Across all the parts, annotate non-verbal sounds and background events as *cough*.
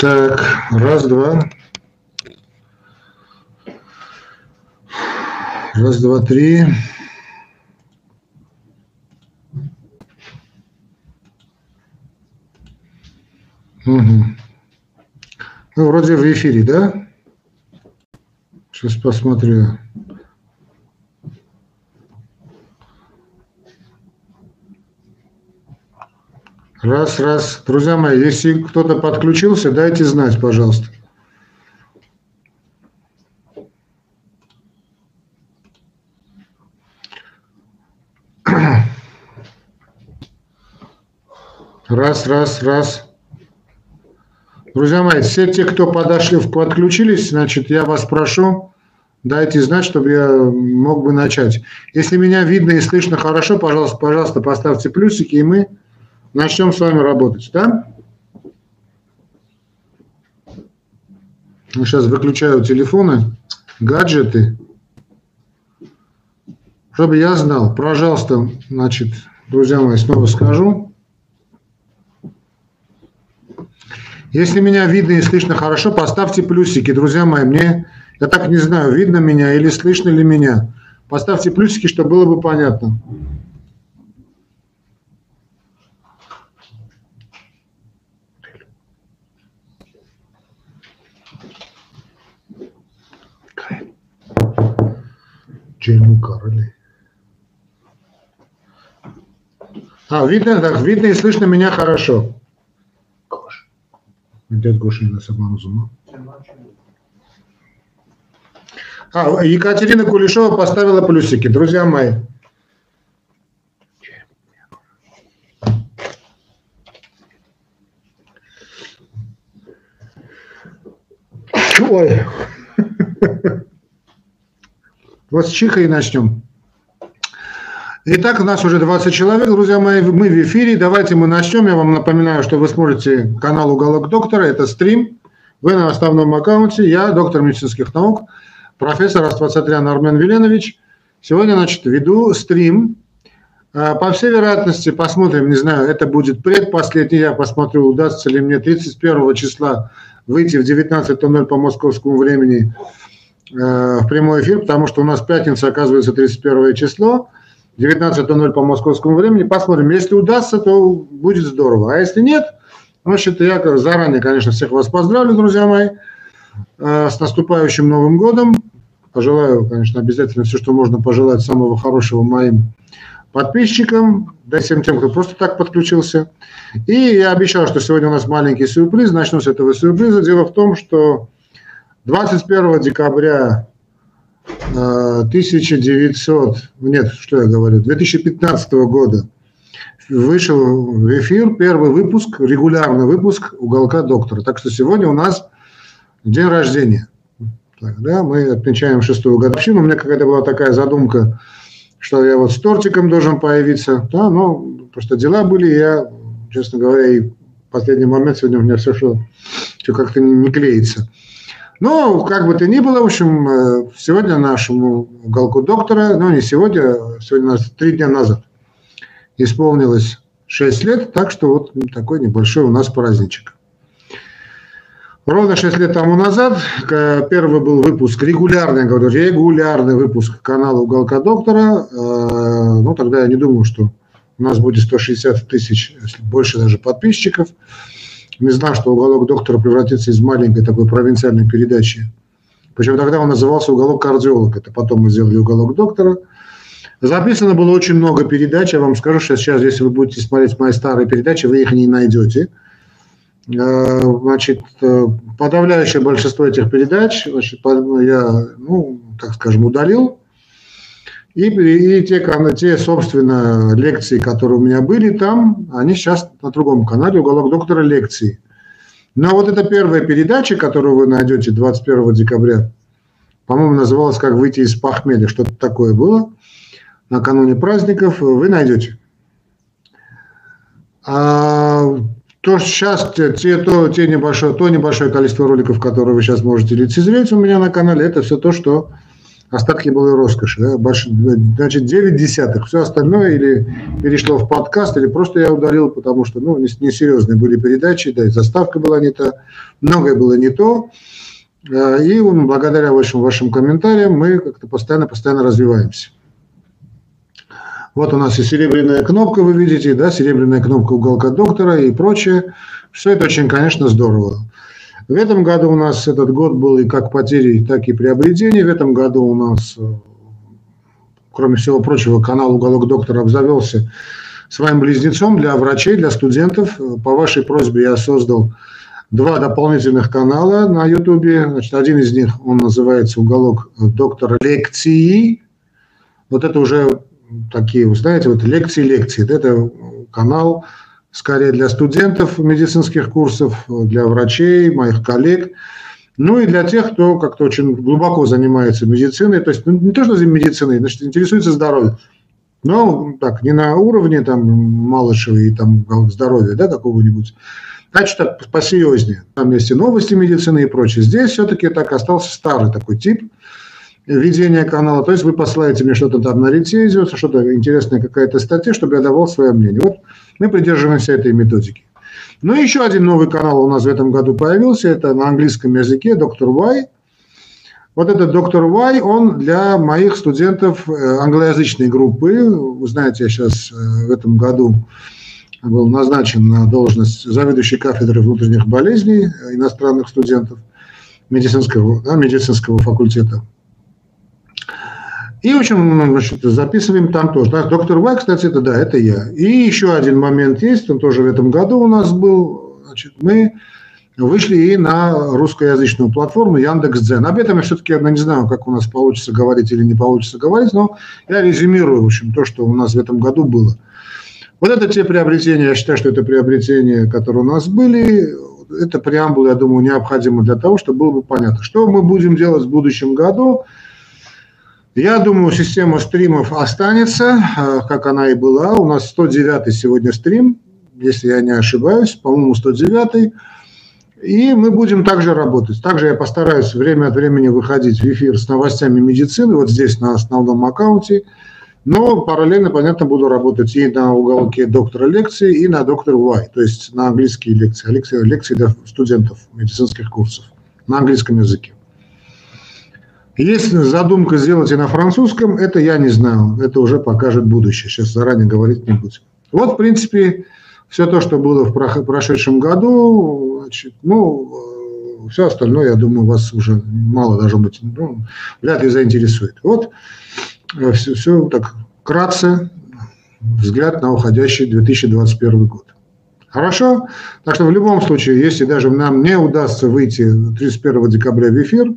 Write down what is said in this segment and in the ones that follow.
Так, раз, два. Раз, два, три. Угу. Ну, вроде в эфире, да? Сейчас посмотрю. Раз, раз. Друзья мои, если кто-то подключился, дайте знать, пожалуйста. Раз, раз, раз. Друзья мои, все те, кто подошли, подключились, значит, я вас прошу, дайте знать, чтобы я мог бы начать. Если меня видно и слышно хорошо, пожалуйста, пожалуйста, поставьте плюсики, и мы начнем с вами работать, да? сейчас выключаю телефоны, гаджеты, чтобы я знал. Пожалуйста, значит, друзья мои, снова скажу. Если меня видно и слышно хорошо, поставьте плюсики, друзья мои. Мне, я так не знаю, видно меня или слышно ли меня. Поставьте плюсики, чтобы было бы понятно. Джейму Карли. А, видно, так, видно и слышно меня хорошо. Дед нас обманул А, Екатерина Кулешова поставила плюсики. Друзья мои, Ой. *laughs* Вот с Чиха и начнем. Итак, у нас уже 20 человек, друзья мои, мы в эфире. Давайте мы начнем. Я вам напоминаю, что вы смотрите канал «Уголок доктора». Это стрим. Вы на основном аккаунте. Я доктор медицинских наук, профессор Аствацатрян Армен Веленович. Сегодня, значит, веду стрим. А, по всей вероятности, посмотрим, не знаю, это будет предпоследний. Я посмотрю, удастся ли мне 31 числа выйти в 19.00 по московскому времени Э, в прямой эфир, потому что у нас пятница, оказывается, 31 число, 19.00 по московскому времени. Посмотрим. Если удастся, то будет здорово. А если нет, значит, я заранее, конечно, всех вас поздравлю, друзья мои, э, с наступающим Новым годом. Пожелаю, конечно, обязательно все, что можно пожелать самого хорошего моим подписчикам, да всем тем, кто просто так подключился. И я обещал, что сегодня у нас маленький сюрприз. Начну с этого сюрприза. Дело в том, что 21 декабря 1900, э, нет, что я говорю, 2015 года вышел в эфир первый выпуск, регулярный выпуск «Уголка доктора». Так что сегодня у нас день рождения. Так, да, мы отмечаем шестую годовщину. У меня какая-то была такая задумка, что я вот с тортиком должен появиться. Да, но просто дела были, я, честно говоря, и в последний момент сегодня у меня все, что, все как-то не, не клеится. Ну, как бы то ни было, в общем, э, сегодня нашему уголку доктора, ну не сегодня, сегодня нас три дня назад исполнилось 6 лет, так что вот такой небольшой у нас праздничек. Ровно 6 лет тому назад первый был выпуск, регулярный, я говорю, регулярный выпуск канала «Уголка доктора». Э, ну, тогда я не думал, что у нас будет 160 тысяч, больше даже подписчиков не знал, что уголок доктора превратится из маленькой такой провинциальной передачи. Причем тогда он назывался уголок кардиолог. Это потом мы сделали уголок доктора. Записано было очень много передач. Я вам скажу, что сейчас, если вы будете смотреть мои старые передачи, вы их не найдете. Э, значит, э, подавляющее большинство этих передач значит, я, ну, так скажем, удалил. И, и те, те, собственно, лекции, которые у меня были там, они сейчас на другом канале «Уголок доктора лекции». Но вот эта первая передача, которую вы найдете 21 декабря, по-моему, называлась «Как выйти из похмелья», что-то такое было, накануне праздников, вы найдете. А то сейчас те, то, те небольшое, то небольшое количество роликов, которые вы сейчас можете лицезреть у меня на канале, это все то, что остатки былой роскоши. Да? Больш... Значит, 9 десятых. Все остальное или перешло в подкаст, или просто я удалил, потому что ну, несерьезные были передачи, да, и заставка была не та, многое было не то. Э, и благодаря вашим, вашим комментариям мы как-то постоянно-постоянно развиваемся. Вот у нас и серебряная кнопка, вы видите, да, серебряная кнопка уголка доктора и прочее. Все это очень, конечно, здорово. В этом году у нас этот год был и как потери, так и приобретения. В этом году у нас, э, кроме всего прочего, канал «Уголок доктора» обзавелся своим близнецом для врачей, для студентов. По вашей просьбе я создал два дополнительных канала на Ютубе. Один из них, он называется «Уголок доктора лекции». Вот это уже такие, вы знаете, вот лекции-лекции. Это канал скорее для студентов медицинских курсов, для врачей, моих коллег, ну и для тех, кто как-то очень глубоко занимается медициной, то есть ну, не то, что медициной, значит, интересуется здоровьем, но так, не на уровне там Малышева и там здоровья, да, какого-нибудь, а что-то посерьезнее. Там есть и новости медицины и прочее. Здесь все-таки так остался старый такой тип ведения канала. То есть вы посылаете мне что-то там на рецензию, что-то интересная какая-то статья, чтобы я давал свое мнение. Вот мы придерживаемся этой методики. Ну и еще один новый канал у нас в этом году появился. Это на английском языке «Доктор Вай». Вот этот доктор Вай, он для моих студентов э, англоязычной группы. Вы знаете, я сейчас э, в этом году был назначен на должность заведующей кафедры внутренних болезней иностранных студентов медицинского, да, медицинского факультета. И, в общем, значит, записываем там тоже. Да, доктор Вай, кстати, это да, это я. И еще один момент есть, он тоже в этом году у нас был. Значит, мы вышли и на русскоязычную платформу Яндекс.Дзен. Об этом я все-таки, я не знаю, как у нас получится говорить или не получится говорить, но я резюмирую, в общем, то, что у нас в этом году было. Вот это те приобретения, я считаю, что это приобретения, которые у нас были. Это преамбула, я думаю, необходимо для того, чтобы было бы понятно, что мы будем делать в будущем году – я думаю, система стримов останется, э, как она и была. У нас 109 сегодня стрим, если я не ошибаюсь, по-моему, 109 и мы будем также работать. Также я постараюсь время от времени выходить в эфир с новостями медицины, вот здесь на основном аккаунте. Но параллельно, понятно, буду работать и на уголке доктора лекции, и на доктор Вай, то есть на английские лекции, лекции, лекции для студентов медицинских курсов на английском языке. Есть задумка сделать и на французском, это я не знаю, это уже покажет будущее, сейчас заранее говорить не будем. Вот, в принципе, все то, что было в прошедшем году, значит, ну, э, все остальное, я думаю, вас уже мало должно быть, ну, вряд ли заинтересует. Вот все, э, все так кратце взгляд на уходящий 2021 год. Хорошо? Так что в любом случае, если даже нам не удастся выйти 31 декабря в эфир,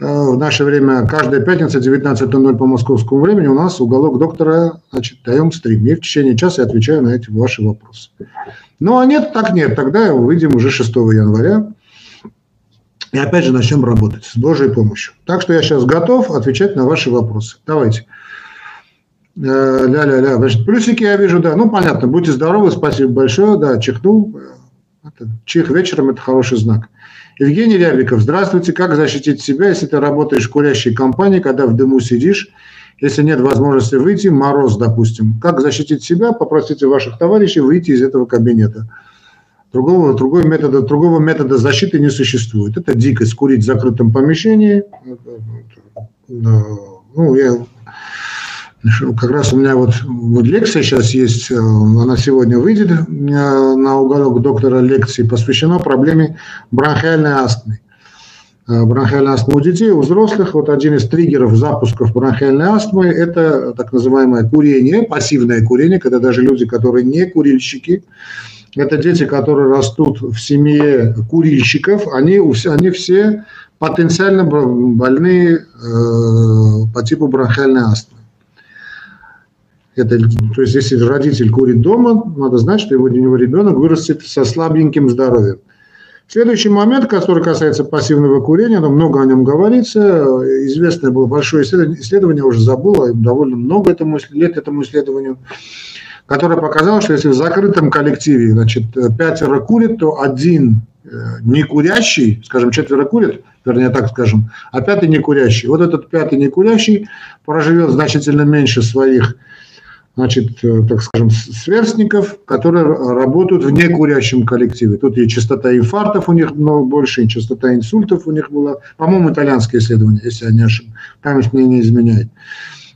в наше время каждая пятница 19.00 по московскому времени у нас уголок доктора, значит, даем стрим. И в течение часа я отвечаю на эти ваши вопросы. Ну, а нет, так нет. Тогда выйдем уже 6 января. И опять же начнем работать с Божьей помощью. Так что я сейчас готов отвечать на ваши вопросы. Давайте. Э, ля-ля-ля. Значит, плюсики я вижу, да. Ну, понятно. Будьте здоровы, спасибо большое. Да, чихнул. Это, чих вечером – это хороший знак. Евгений Рябиков, здравствуйте. Как защитить себя, если ты работаешь в курящей компании, когда в дыму сидишь, если нет возможности выйти, мороз, допустим. Как защитить себя? Попросите ваших товарищей выйти из этого кабинета. Другого, другого, метода, другого метода защиты не существует. Это дикость курить в закрытом помещении. Ну, я как раз у меня вот, вот лекция сейчас есть, э, она сегодня выйдет э, на уголок доктора лекции, посвящена проблеме бронхиальной астмы. Э, бронхиальная астма у детей, у взрослых. Вот один из триггеров запусков бронхиальной астмы – это так называемое курение, пассивное курение, когда даже люди, которые не курильщики, это дети, которые растут в семье курильщиков, они, они все потенциально больны э, по типу бронхиальной астмы. Это, то есть, если родитель курит дома, надо знать, что его, у него ребенок вырастет со слабеньким здоровьем. Следующий момент, который касается пассивного курения, но много о нем говорится. Известное было большое исследование, уже забыл, довольно много этому, лет этому исследованию, которое показало, что если в закрытом коллективе значит, пятеро курит, то один не курящий, скажем, четверо курят, вернее так скажем, а пятый не курящий. Вот этот пятый не курящий проживет значительно меньше своих значит, э, так скажем, сверстников, которые работают в некурящем коллективе. Тут и частота инфарктов у них много больше, и частота инсультов у них была. По-моему, итальянское исследование, если я не ошибаюсь. Память мне не изменяет.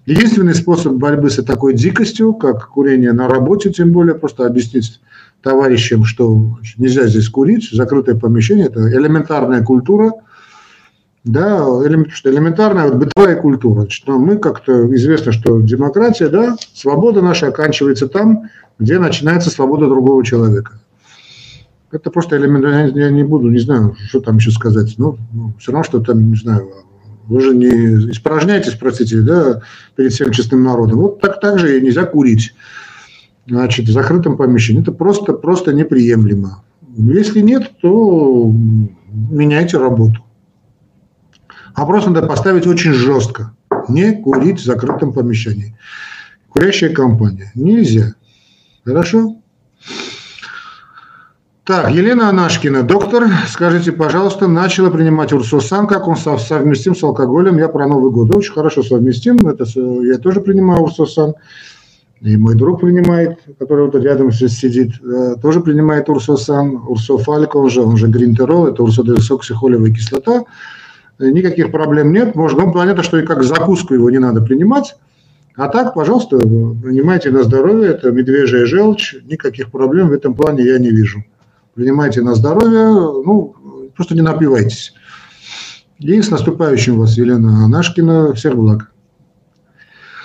Единственный способ борьбы с такой дикостью, как курение на работе, тем более, просто объяснить товарищам, что нельзя здесь курить, закрытое помещение, это элементарная культура – да, элементарная вот бытовая культура. Что мы как-то известно, что демократия, да, свобода наша оканчивается там, где начинается свобода другого человека. Это просто элементарно, я не буду, не знаю, что там еще сказать. Ну, ну, все равно, что там, не знаю, вы же не испражняетесь, простите, да, перед всем честным народом. Вот так, так же нельзя курить. Значит, в закрытом помещении. Это просто, просто неприемлемо. Если нет, то меняйте работу. Вопрос надо поставить очень жестко. Не курить в закрытом помещении. Курящая компания. Нельзя. Хорошо? Так, Елена Анашкина. Доктор, скажите, пожалуйста, начала принимать урсусан, как он совместим с алкоголем? Я про Новый год. Очень хорошо совместим. Это, я тоже принимаю урсусан. И мой друг принимает, который вот рядом сидит, э, тоже принимает урсусан. Урсофальк, он же, он же гринтерол, это урсодесоксихолевая кислота никаких проблем нет. Может, он понятно, что и как закуску его не надо принимать. А так, пожалуйста, принимайте на здоровье, это медвежья желчь, никаких проблем в этом плане я не вижу. Принимайте на здоровье, ну, просто не напивайтесь. И с наступающим вас, Елена Анашкина. Всех благ.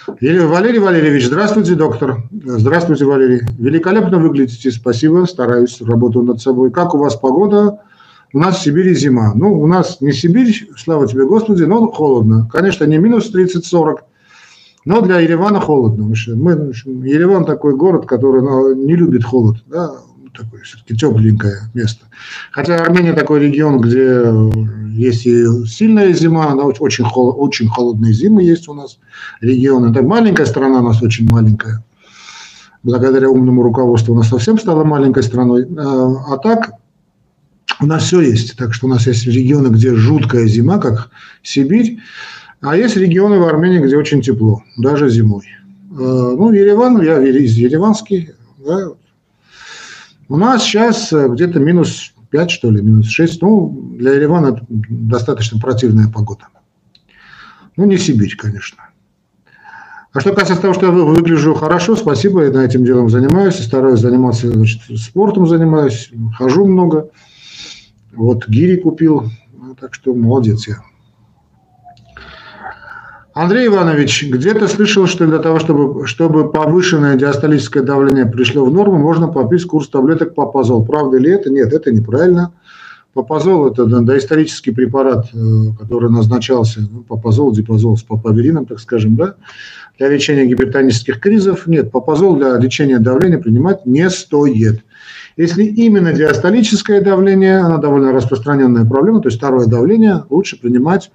Валерий Валерьевич, здравствуйте, доктор. Здравствуйте, Валерий. Великолепно выглядите, спасибо, стараюсь, работаю над собой. Как у вас погода? У нас в Сибири зима. Ну, у нас не Сибирь, слава тебе, Господи, но холодно. Конечно, не минус 30-40, но для Еревана холодно. Мы, Ереван такой город, который ну, не любит холод, да, такое все-таки тепленькое место. Хотя Армения такой регион, где есть и сильная зима, она очень, холод, очень холодные зимы есть у нас регион. Это маленькая страна у нас очень маленькая. Благодаря умному руководству у нас совсем стала маленькой страной. А, а так у нас все есть. Так что у нас есть регионы, где жуткая зима, как Сибирь, а есть регионы в Армении, где очень тепло, даже зимой. Э, ну, Ереван, я из Ереванский. Да. У нас сейчас э, где-то минус 5, что ли, минус 6. Ну, для Еревана достаточно противная погода. Ну, не Сибирь, конечно. А что касается того, что я выгляжу хорошо, спасибо, я этим делом занимаюсь, стараюсь заниматься, значит, спортом занимаюсь, хожу много. Вот гири купил, ну, так что молодец я. Андрей Иванович, где-то слышал, что для того, чтобы, чтобы повышенное диастолическое давление пришло в норму, можно попить курс таблеток папазол. Правда ли это? Нет, это неправильно. Папазол – это доисторический препарат, э, который назначался, ну, папазол, дипазол с папаверином, так скажем, да, для лечения гипертонических кризов. Нет, папазол для лечения давления принимать не стоит. Если именно диастолическое давление, она довольно распространенная проблема, то есть второе давление, лучше принимать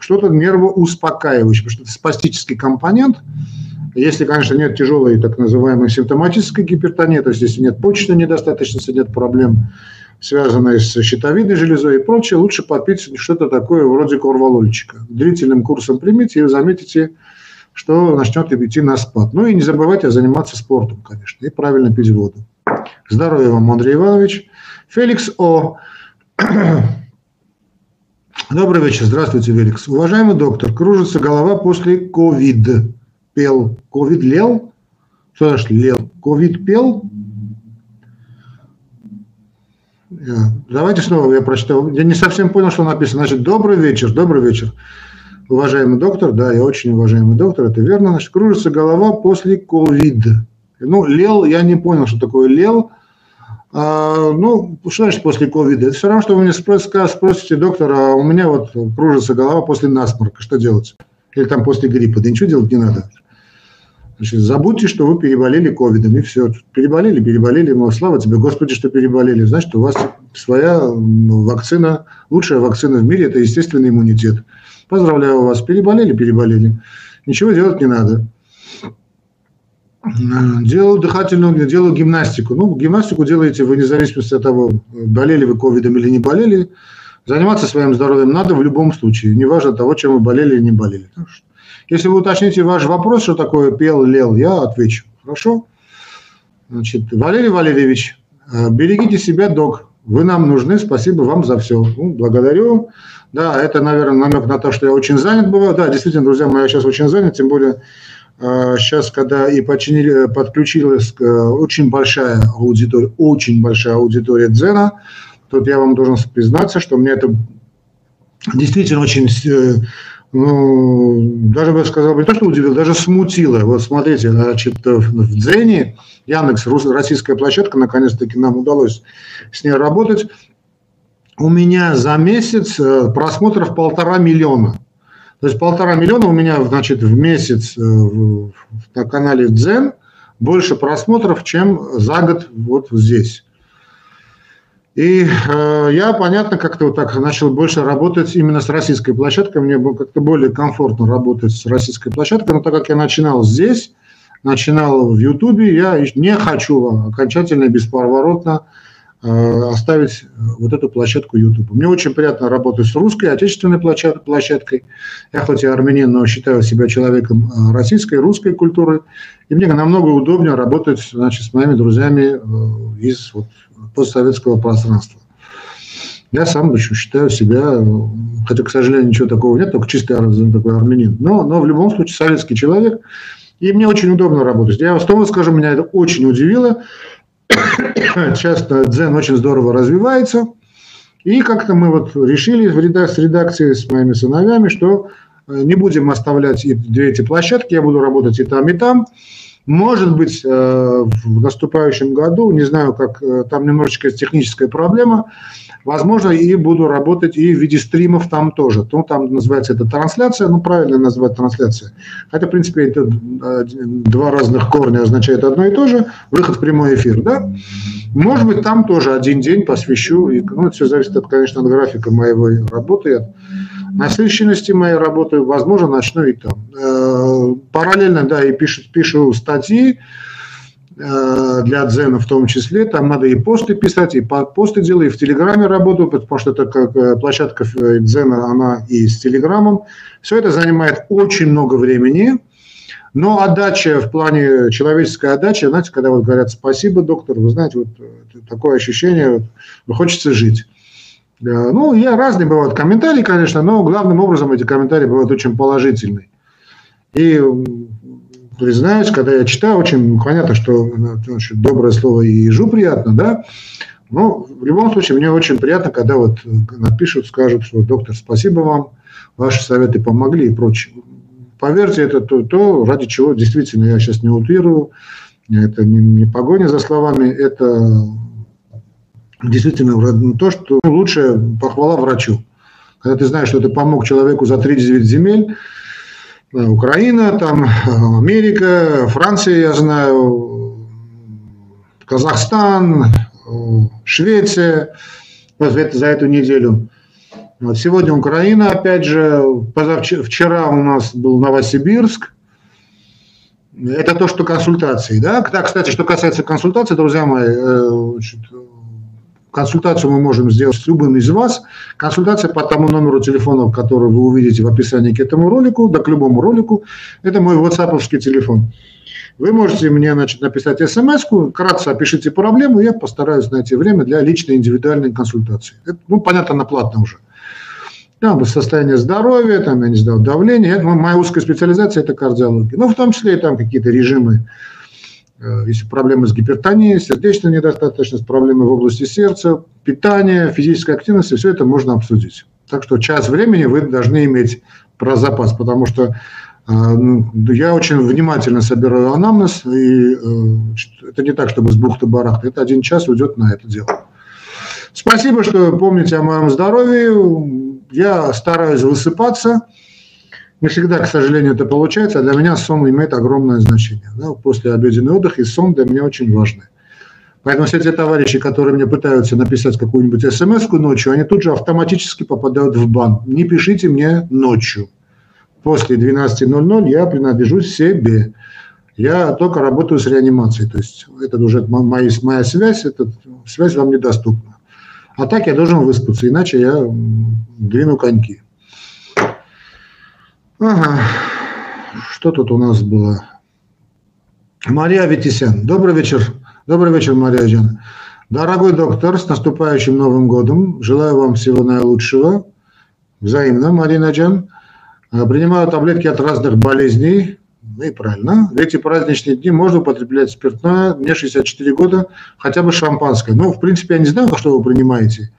что-то нервоуспокаивающее, потому что это спастический компонент. Если, конечно, нет тяжелой так называемой симптоматической гипертонии, то есть если нет почечной недостаточности, нет проблем, связанные с щитовидной железой и прочее, лучше попить что-то такое вроде корвалольчика. Длительным курсом примите и заметите, что начнет идти на спад. Ну и не забывайте заниматься спортом, конечно, и правильно пить воду. Здоровья вам, Андрей Иванович. Феликс О. Добрый вечер. Здравствуйте, Феликс. Уважаемый доктор, кружится голова после ковид. Пел. Ковид лел? Что значит лел? Ковид пел? Давайте снова я прочитал. Я не совсем понял, что написано. Значит, добрый вечер, добрый вечер. Уважаемый доктор, да, я очень уважаемый доктор, это верно. Значит, кружится голова после ковид. Ну, лел, я не понял, что такое лел. А, ну, что значит после ковида? Это все равно, что вы мне спросите, спросите, доктор, а у меня вот кружится голова после насморка, что делать? Или там после гриппа? Да ничего делать не надо. Значит, забудьте, что вы переболели ковидом, и все. Переболели, переболели, но слава тебе, Господи, что переболели. Значит, у вас своя ну, вакцина, лучшая вакцина в мире – это естественный иммунитет. Поздравляю вас, переболели, переболели. Ничего делать не надо. Делаю дыхательную, делаю гимнастику. Ну, гимнастику делаете вы, вне зависимости от того, болели вы ковидом или не болели. Заниматься своим здоровьем надо в любом случае, неважно того, чем вы болели или не болели. Если вы уточните ваш вопрос, что такое пел, лел, я отвечу. Хорошо? Значит, Валерий Валерьевич, э, берегите себя, док. Вы нам нужны, спасибо вам за все. Ну, благодарю. Да, это, наверное, намек на то, что я очень занят бываю. Да, действительно, друзья мои, я сейчас очень занят, тем более сейчас, э, когда и починили, подключилась э, очень большая аудитория, очень большая аудитория Дзена, тут я вам должен признаться, что мне это действительно очень, э, ну, даже бы сказал, не то, что удивило, даже смутило. Вот смотрите, значит, в Дзене, Яндекс, российская площадка, наконец-таки нам удалось с ней работать, у меня за месяц просмотров полтора миллиона. То есть полтора миллиона у меня, значит, в месяц на канале Дзен больше просмотров, чем за год вот здесь. И э, я, понятно, как-то вот так начал больше работать именно с российской площадкой. Мне было как-то более комфортно работать с российской площадкой. Но так как я начинал здесь, начинал в Ютубе, я не хочу окончательно, бесповоротно э, оставить вот эту площадку YouTube. Мне очень приятно работать с русской, отечественной площадкой. Я хоть и армянин, но считаю себя человеком э, российской, русской культуры. И мне намного удобнее работать значит, с моими друзьями из вот, постсоветского пространства. Я сам еще считаю себя, хотя, к сожалению, ничего такого нет, только чистый такой армянин, но, но в любом случае советский человек, и мне очень удобно работать. Я снова скажу, меня это очень удивило. Часто дзен очень здорово развивается, и как-то мы вот решили редакции, редакции с моими сыновьями, что э, не будем оставлять две эти площадки, я буду работать и там, и там. Может быть, э, в наступающем году, не знаю, как э, там немножечко техническая проблема, возможно, и буду работать и в виде стримов там тоже. Ну, там называется это трансляция, ну, правильно назвать трансляция. Хотя, в принципе, это э, два разных корня означает одно и то же, выход в прямой эфир, да? Может быть, там тоже один день посвящу, и, ну, это все зависит, от, конечно, от графика моей работы, от насыщенности моей работы, возможно, начну и там. Э, параллельно, да, и пишу, пишу статьи для Дзена в том числе. Там надо и посты писать, и посты делаю, и в Телеграме работаю, потому что это как э, площадка Дзена, она и с Телеграмом. Все это занимает очень много времени. Но отдача в плане человеческой отдачи, знаете, когда вот говорят спасибо, доктор, вы знаете, вот такое ощущение, вот, хочется жить. Ну, я разные бывают комментарии, конечно, но главным образом эти комментарии бывают очень положительные. И признаюсь, когда я читаю, очень понятно, что значит, доброе слово и ежу приятно, да, но в любом случае мне очень приятно, когда вот напишут, скажут, что доктор, спасибо вам, ваши советы помогли и прочее. Поверьте, это то, то ради чего действительно я сейчас не утрирую, это не, не погоня за словами, это действительно то, что лучше похвала врачу. Когда ты знаешь, что ты помог человеку за 39 земель, э, Украина, там, Америка, Франция, я знаю, Казахстан, Швеция вот за эту неделю. Вот сегодня Украина, опять же, позавчера, вчера у нас был Новосибирск. Это то, что консультации. Да? Да, кстати, что касается консультаций, друзья мои, э, значит, Консультацию мы можем сделать с любым из вас. Консультация по тому номеру телефона, который вы увидите в описании к этому ролику, да к любому ролику. Это мой whatsapp телефон. Вы можете мне значит, написать смс кратко опишите проблему, я постараюсь найти время для личной индивидуальной консультации. Это, ну, понятно, на платно уже. Там состояние здоровья, там, я не знаю, давление. Это моя узкая специализация – это кардиология. Ну, в том числе и там какие-то режимы Э, если проблемы с гипертонией, сердечной недостаточностью, проблемы в области сердца, питания, физической активности, все это можно обсудить. Так что час времени вы должны иметь про запас, потому что э, ну, я очень внимательно собираю анамнез, и э, это не так, чтобы с бухты-барахта, это один час уйдет на это дело. Спасибо, что помните о моем здоровье. Я стараюсь высыпаться. Не всегда, к сожалению, это получается, а для меня сон имеет огромное значение. Да? После обеденный отдых и сон для меня очень важны. Поэтому все те товарищи, которые мне пытаются написать какую-нибудь смс ночью, они тут же автоматически попадают в бан. Не пишите мне ночью. После 12.00 я принадлежу себе. Я только работаю с реанимацией, то есть это уже моя, моя связь, эта связь вам недоступна. А так я должен выспаться, иначе я двину коньки. Ага. Что тут у нас было? Мария Витисян. Добрый вечер. Добрый вечер, Мария Джан. Дорогой доктор, с наступающим Новым годом. Желаю вам всего наилучшего. Взаимно, Марина Джан. Принимаю таблетки от разных болезней. Ну и правильно. В эти праздничные дни можно употреблять спиртное. Мне 64 года, хотя бы шампанское. Ну, в принципе, я не знаю, что вы принимаете.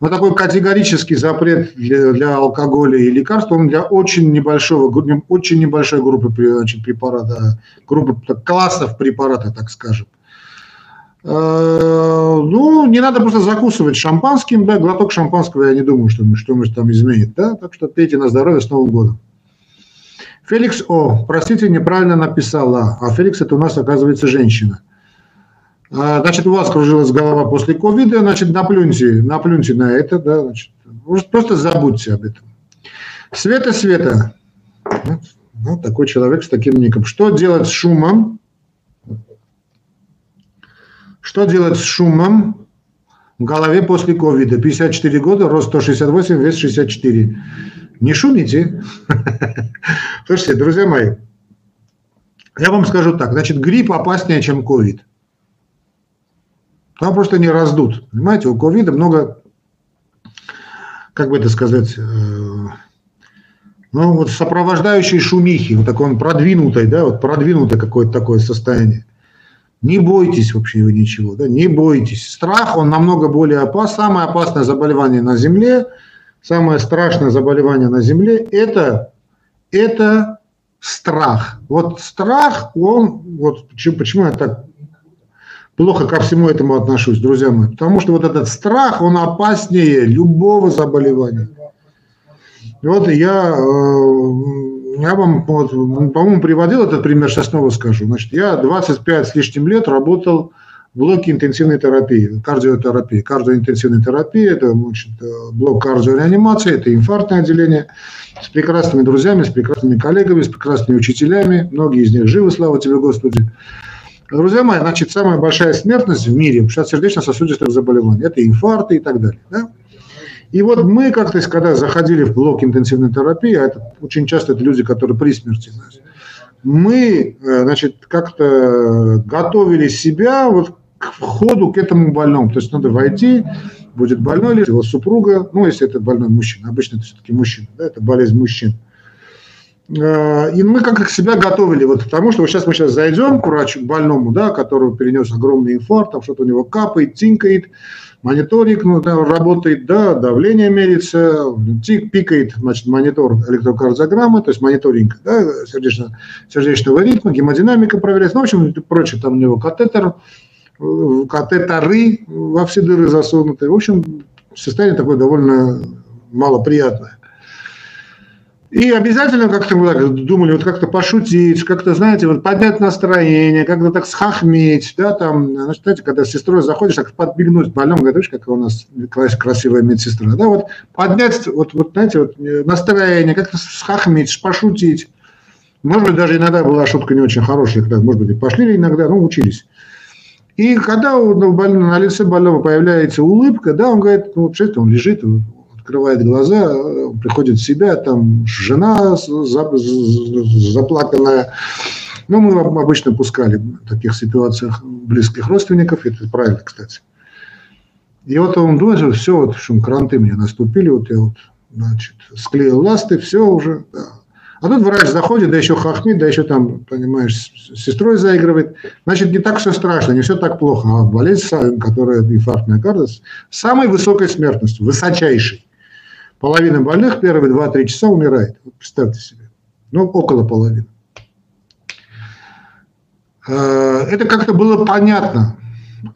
Но такой категорический запрет для, для алкоголя и лекарств, он для очень небольшого, очень небольшой группы значит, препарата, группы классов препарата, так скажем. Э, ну, не надо просто закусывать шампанским, да, глоток шампанского, я не думаю, что, что мы там изменит, да, так что пейте на здоровье с Новым годом. Феликс О, простите, неправильно написала. А Феликс это у нас, оказывается, женщина. А, значит, у вас кружилась голова после ковида, значит, наплюньте, наплюньте на это, да, значит, просто забудьте об этом. Света, Света. Вот такой человек с таким ником. Что делать с шумом? Что делать с шумом в голове после ковида? 54 года, рост 168, вес 64. Не шумите. Слушайте, друзья мои, я вам скажу так. Значит, грипп опаснее, чем ковид. Там просто не раздут. Понимаете, у ковида много, как бы это сказать, э, ну, вот сопровождающей шумихи, вот такой он продвинутой, да, вот продвинутое какое-то такое состояние. Не бойтесь вообще его ничего, да, не бойтесь. Страх, он намного более опасен. Самое опасное заболевание на Земле – самое страшное заболевание на Земле – это, это страх. Вот страх, он, вот почему, почему я так плохо ко всему этому отношусь, друзья мои? Потому что вот этот страх, он опаснее любого заболевания. Вот я, э, я вам, вот, по-моему, приводил этот пример, сейчас снова скажу. Значит, я 25 с лишним лет работал блоки интенсивной терапии, кардиотерапии. Кардиоинтенсивная терапия – это значит, блок кардиореанимации, это инфарктное отделение с прекрасными друзьями, с прекрасными коллегами, с прекрасными учителями. Многие из них живы, слава тебе, Господи. Друзья мои, значит, самая большая смертность в мире от сердечно-сосудистых заболеваний – это инфаркты и так далее. Да? И вот мы как-то, когда заходили в блок интенсивной терапии, а это очень часто это люди, которые при смерти, мы, э, значит, как-то готовили себя вот к входу к этому больному. То есть надо войти, будет больной ли его супруга, ну, если это больной мужчина, обычно это все-таки мужчина, да, это болезнь мужчин. А, и мы как себя готовили, вот потому что вот сейчас мы сейчас зайдем к врачу, к больному, да, который перенес огромный инфаркт, там что-то у него капает, тинкает, мониторинг ну, да, работает, да, давление мерится, тик, пикает, значит, монитор электрокардиограммы, то есть мониторинг да, сердечно, сердечного ритма, гемодинамика проверяется, ну, в общем, прочее, там у него катетер, катетеры во все дыры засунуты. В общем, состояние такое довольно малоприятное. И обязательно как-то мы так думали, вот как-то пошутить, как-то, знаете, вот поднять настроение, как-то так схахметь, да, там, знаете, когда с сестрой заходишь, так подбегнуть больному, говоришь, как у нас красивая медсестра, да, вот поднять, вот, вот знаете, вот настроение, как-то схахметь, пошутить. Может быть, даже иногда была шутка не очень хорошая, когда, может быть, и пошли иногда, ну, учились. И когда у больного, на лице больного появляется улыбка, да, он говорит, ну, представляете, он лежит, открывает глаза, приходит в себя, там жена заплаканная. Ну, мы обычно пускали в таких ситуациях близких родственников, это правильно, кстати. И вот он думает, все, вот, в общем, кранты мне наступили, вот я вот, значит, склеил ласты, все уже, да, а тут врач заходит, да еще хахмит, да еще там, понимаешь, с сестрой заигрывает. Значит, не так все страшно, не все так плохо. А болезнь, которая инфарктная карта, с самой высокой смертностью, высочайшей. Половина больных первые 2-3 часа умирает. Вот представьте себе. Ну, около половины. Э, это как-то было понятно.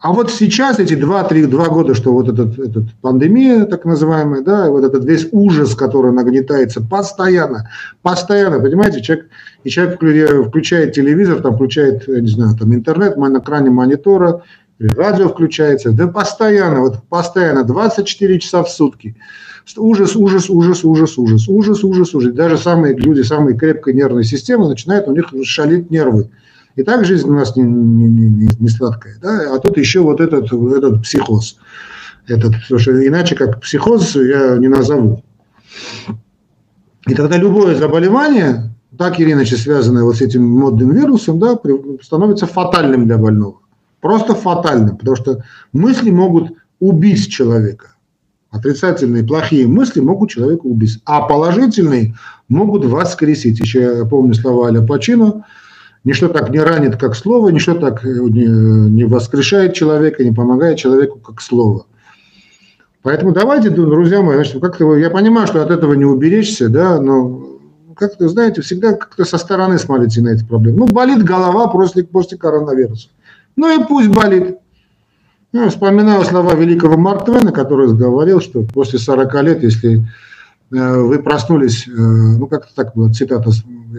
А вот сейчас, эти два-три два года, что вот этот, этот пандемия, так называемая, да, вот этот весь ужас, который нагнетается постоянно, постоянно, понимаете, человек, и человек включает телевизор, там включает, не знаю, там интернет, на экране монитора, радио включается, да постоянно, вот постоянно, 24 часа в сутки. Ужас, ужас, ужас, ужас, ужас, ужас, ужас, ужас. Даже самые люди, самые крепкой нервной системы начинают у них шалить нервы И так жизнь у нас не, не, не, не сладкая. Да? А тут еще вот этот, этот психоз. Этот, потому что иначе как психоз я не назову. И тогда любое заболевание, так или иначе связанное вот с этим модным вирусом, да, становится фатальным для больного. Просто фатальным, потому что мысли могут убить человека. Отрицательные, плохие мысли могут человека убить, а положительные могут воскресить. Еще я помню слова Аля Пачино, ничто так не ранит, как слово, ничто так не, не воскрешает человека, не помогает человеку, как слово. Поэтому давайте, друзья мои, значит, как-то я понимаю, что от этого не уберечься, да, но как-то, знаете, всегда как-то со стороны смотрите на эти проблемы. Ну, болит голова после, после коронавируса. Ну и пусть болит. Ну, вспоминаю слова великого Марк Твена, который говорил, что после 40 лет, если э, вы проснулись, э, ну как-то так была цитата,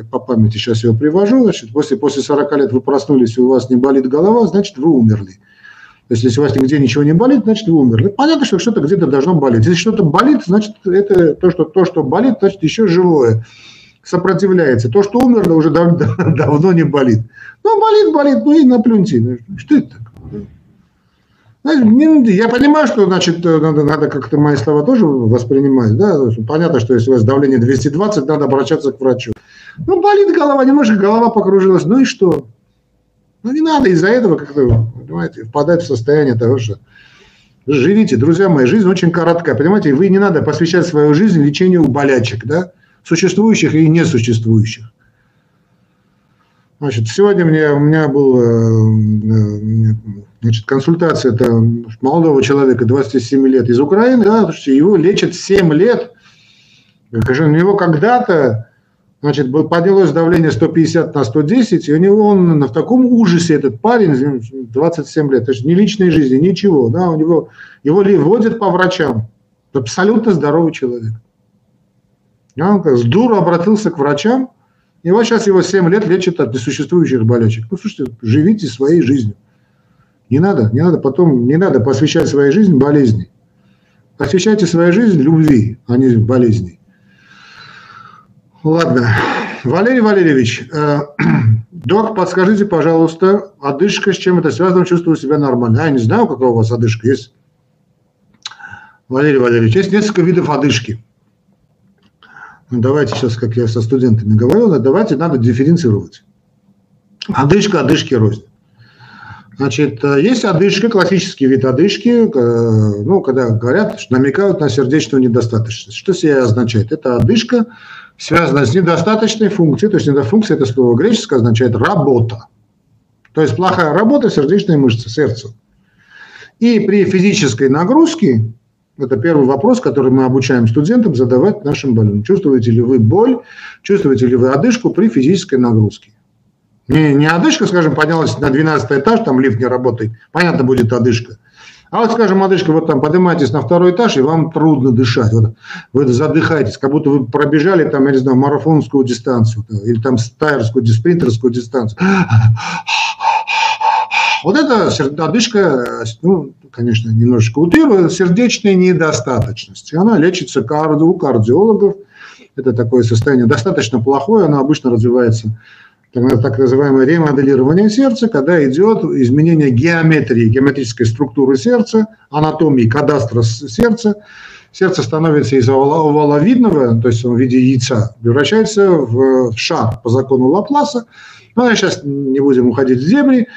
по памяти сейчас его привожу, значит, после, после 40 лет вы проснулись, у вас не болит голова, значит, вы умерли. Если у вас нигде ничего не болит, значит, вы умерли. Понятно, что что-то где-то должно болеть. Если что-то болит, значит, это то, что, то, что болит, значит, еще живое, сопротивляется. То, что умерло, уже дав *laughs* давно не болит. Ну, болит, болит, ну и наплюньте. Что это такое? Я понимаю, что значит, надо, надо как-то мои слова тоже воспринимать. Да? Понятно, что если у вас давление 220, надо обращаться к врачу. Ну, болит голова, немножко голова покружилась, ну и что? Ну, не надо из-за этого как-то, понимаете, впадать в состояние того, что живите, друзья мои, жизнь очень короткая, понимаете, вы не надо посвящать свою жизнь лечению болячек, да, существующих и несуществующих. Значит, сегодня мне, у меня была э, значит, консультация это молодого человека, 27 лет, из Украины. Да, его лечат 7 лет. У него когда-то значит, поднялось давление 150 на 110, и у него он в таком ужасе, этот парень, 27 лет, то есть ни личной жизни, ничего. Да, у него, его водят по врачам. Абсолютно здоровый человек. Он как с дуру обратился к врачам, и вот сейчас его 7 лет лечат от несуществующих болячек. Ну, слушайте, живите своей жизнью. Не надо, не надо потом, не надо посвящать свою жизнь болезни. Посвящайте свою жизнь любви, а не болезни. Ладно. Валерий Валерьевич, э, *clears throat* док, подскажите, пожалуйста, одышка, с чем это связано, чувствую себя нормально. Я не знаю, какая у вас одышка есть. Валерий Валерьевич, есть несколько видов одышки. Ну, давайте сейчас, как я со студентами говорил, давайте надо дифференцировать. Одышка, одышки рознь. Значит, э, есть одышка, классический вид одышки, э, ну, когда говорят, намекают на сердечную недостаточность. Что себе означает? Это одышка, связанная с недостаточной функцией, то есть недофункция, это слово греческое, означает работа. То есть плохая работа сердечной мышцы, сердца. И при физической нагрузке это первый вопрос, который мы обучаем студентам задавать нашим больным. Чувствуете ли вы боль, чувствуете ли вы одышку при физической нагрузке? Не, не одышка, скажем, поднялась на 12 этаж, там лифт не работает, понятно, будет одышка. А вот, скажем, одышка, вот там поднимаетесь на второй этаж, и вам трудно дышать. Вот, вы задыхаетесь, как будто вы пробежали там, я не знаю, марафонскую дистанцию, или там стайерскую, спринтерскую дистанцию. Вот это одышка, ну, конечно, немножечко утрирую, сердечная недостаточность. Она лечится карди у кардиологов. Это такое состояние достаточно плохое, оно обычно развивается так называемое ремоделирование сердца, когда идет изменение геометрии, геометрической структуры сердца, анатомии кадастра сердца. Сердце становится из оваловидного, то есть в виде яйца, превращается в шар по закону Лапласа. Но ну, сейчас не будем уходить в дебри.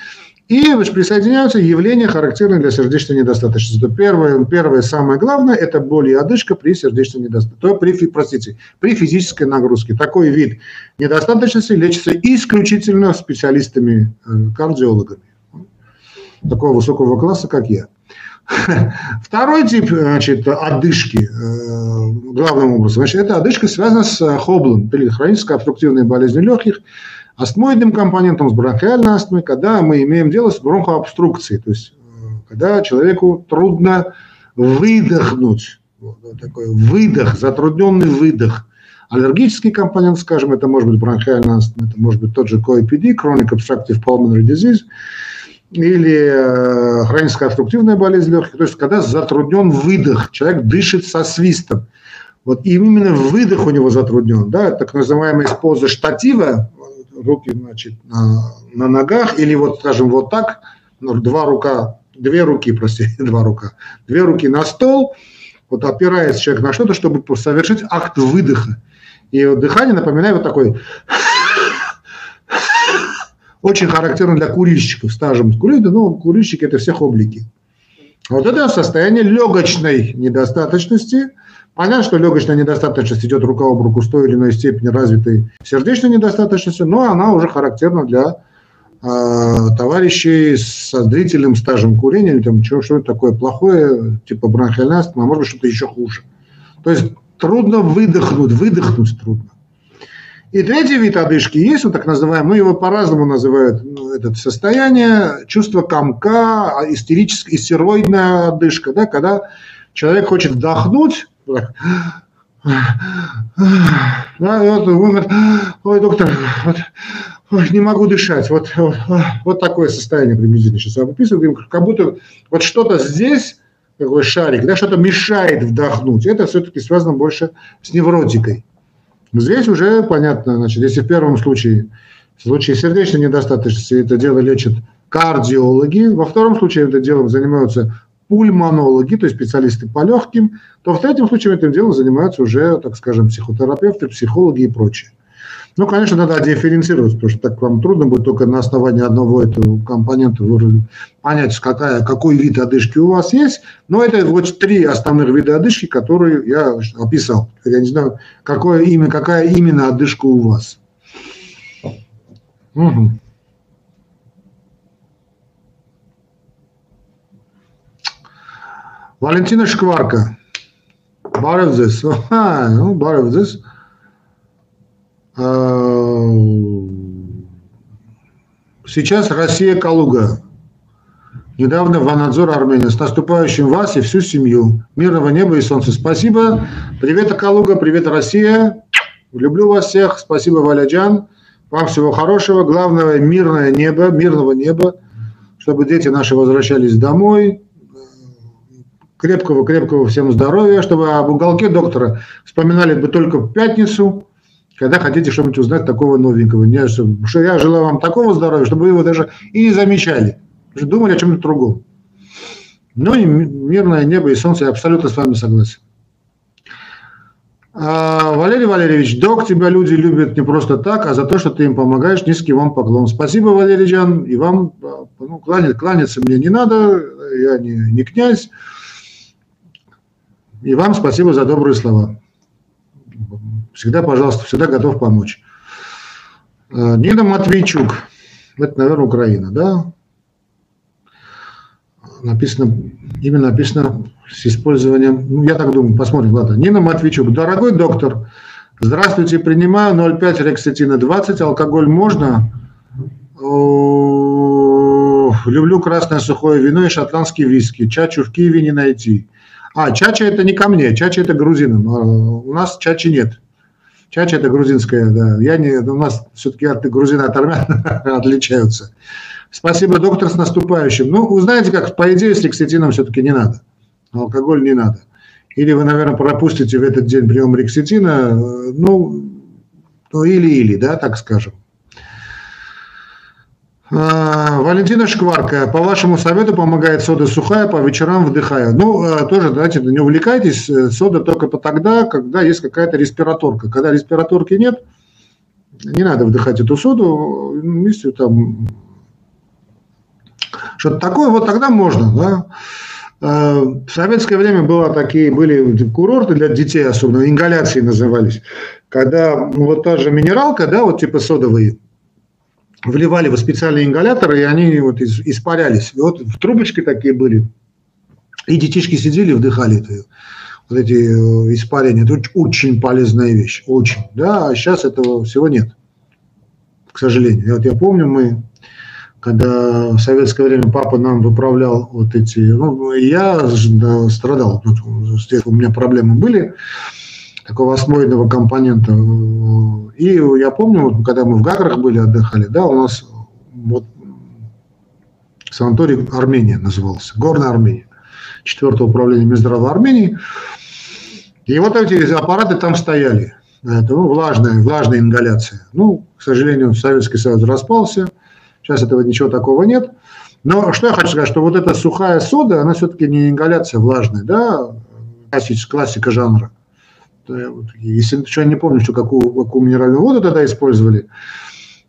И присоединяются явления, характерные для сердечной недостаточности. То первое, первое, самое главное, это боль и одышка при сердечной недостаточности, при, простите, при физической нагрузке. Такой вид недостаточности лечится исключительно специалистами, э. Такого высокого класса, как я. *laughs* Второй тип значит, одышки, э, главным образом, значит, это одышка связана с хоблом, хронической обструктивной болезнью легких, астмоидным компонентом, с бронхиальной астмой, когда мы имеем дело с бронхообструкцией, то есть э, когда человеку трудно выдохнуть, вот, такой выдох, затрудненный выдох. Аллергический компонент, скажем, это может быть бронхиальная астма, это может быть тот же COPD, Chronic Obstructive Pulmonary Disease, или э, хроническая обструктивная болезнь легких, то есть когда затруднен выдох, человек дышит со свистом. Вот и именно выдох у него затруднен, да, так называемая поза штатива, руки значит, на, на ногах, или вот, скажем, вот так, ну, два рука, две руки, простите, *laughs* два рука, две руки на стол, вот опирается человек на что-то, чтобы совершить акт выдоха. И вот дыхание напоминает вот такой *laughs* очень характерно для курильщиков, стажем курить, но курильщики это всех облики. Вот это состояние легочной недостаточности. Понятно, что легочная недостаточность идет рука об руку с той или иной степени развитой сердечной недостаточности, но она уже характерна для э, товарищей с длительным стажем курения, или там что-то такое плохое, типа бронхиальная астма, а может быть что-то еще хуже. То есть трудно выдохнуть, выдохнуть трудно. И третий вид одышки есть, вот так называемый, ну его по-разному называют, ну, это состояние, чувство комка, а, истерическая, истероидная одышка, да, когда человек хочет вдохнуть, да, вот говорит, ой, доктор, вот, ой, не могу дышать. Вот, вот, такое состояние приблизительно сейчас я описываю. Как будто вот что-то здесь, такой шарик, да, что-то мешает вдохнуть. Это все-таки связано больше с невротикой. Здесь уже понятно, значит, если в первом случае, в случае сердечной недостаточности это дело лечат кардиологи, во втором случае это делом занимаются пульмонологи, то есть специалисты по легким, то в третьем случае этим делом занимаются уже, так скажем, психотерапевты, психологи и прочее. Ну, конечно, надо дифференцировать, потому что так вам трудно будет только на основании одного этого компонента понять, какая, какой вид одышки у вас есть. Но это вот три основных вида одышки, которые я описал. Я не знаю, какое имя, какая именно одышка у вас. Угу. Валентина Шкварка. Баревзес. Ага, ну, Баревзес. А, сейчас Россия Калуга. Недавно в Анадзор Армения. С наступающим вас и всю семью. Мирного неба и солнца. Спасибо. Привет, Калуга. Привет, Россия. Люблю вас всех. Спасибо, Валяджан. Вам всего хорошего. Главное, мирное небо, мирного неба, чтобы дети наши возвращались домой. Крепкого-крепкого всем здоровья, чтобы об уголке доктора вспоминали бы только в пятницу, когда хотите что-нибудь узнать такого новенького. Не, что я желаю вам такого здоровья, чтобы вы его даже и не замечали. Думали о чем-то другом. Ну и мирное небо и солнце, я абсолютно с вами согласен. А, Валерий Валерьевич, док, тебя люди любят не просто так, а за то, что ты им помогаешь. Низкий вам поклон. Спасибо, Валерий Джан. И вам ну, кланяться, кланяться мне не надо, я не, не князь. И вам спасибо за добрые слова. Всегда, пожалуйста, всегда готов помочь. Э, Нина Матвейчук. Это, наверное, Украина, да? Написано, именно написано с использованием, ну, я так думаю, посмотрим, ладно. Нина Матвейчук. Дорогой доктор, здравствуйте, принимаю 0,5 рексетина 20, алкоголь можно? люблю красное сухое вино и шотландский виски. Чачу в Киеве не найти. А, чача это не ко мне, чача это грузинам. У нас чачи нет. Чача это грузинская, да. Я не, у нас все-таки от грузин от армян *laughs* отличаются. Спасибо, доктор, с наступающим. Ну, вы знаете, как, по идее, с лекситином все-таки не надо. Алкоголь не надо. Или вы, наверное, пропустите в этот день прием рекситина, ну, ну или-или, да, так скажем. А, Валентина Шкварка, по вашему совету помогает сода сухая, по вечерам вдыхаю. Ну, а, тоже, давайте, не увлекайтесь, э, сода только по тогда, когда есть какая-то респираторка. Когда респираторки нет, не надо вдыхать эту соду, если там что-то такое, вот тогда можно, да. А, в советское время было такие, были курорты для детей особенно, ингаляции назывались, когда вот та же минералка, да, вот типа содовые, вливали в специальные ингаляторы, и они вот испарялись. И вот в трубочке такие были. И детишки сидели, вдыхали это, вот эти э, испарения. Это очень полезная вещь, очень. Да, а сейчас этого всего нет, к сожалению. И вот я помню, мы, когда в советское время папа нам выправлял вот эти, ну, я да, страдал, у меня проблемы были, такого осмоидного компонента. И я помню, когда мы в Гаграх были, отдыхали, да, у нас вот санаторий Армения назывался, Горная Армения, четвертое управление Минздрава Армении. И вот эти аппараты там стояли. Это ну, влажная, влажная ингаляция. Ну, к сожалению, Советский Союз распался. Сейчас этого ничего такого нет. Но что я хочу сказать, что вот эта сухая сода, она все-таки не ингаляция влажная, да, классика жанра. Если я не помню, что какую, какую минеральную воду тогда использовали.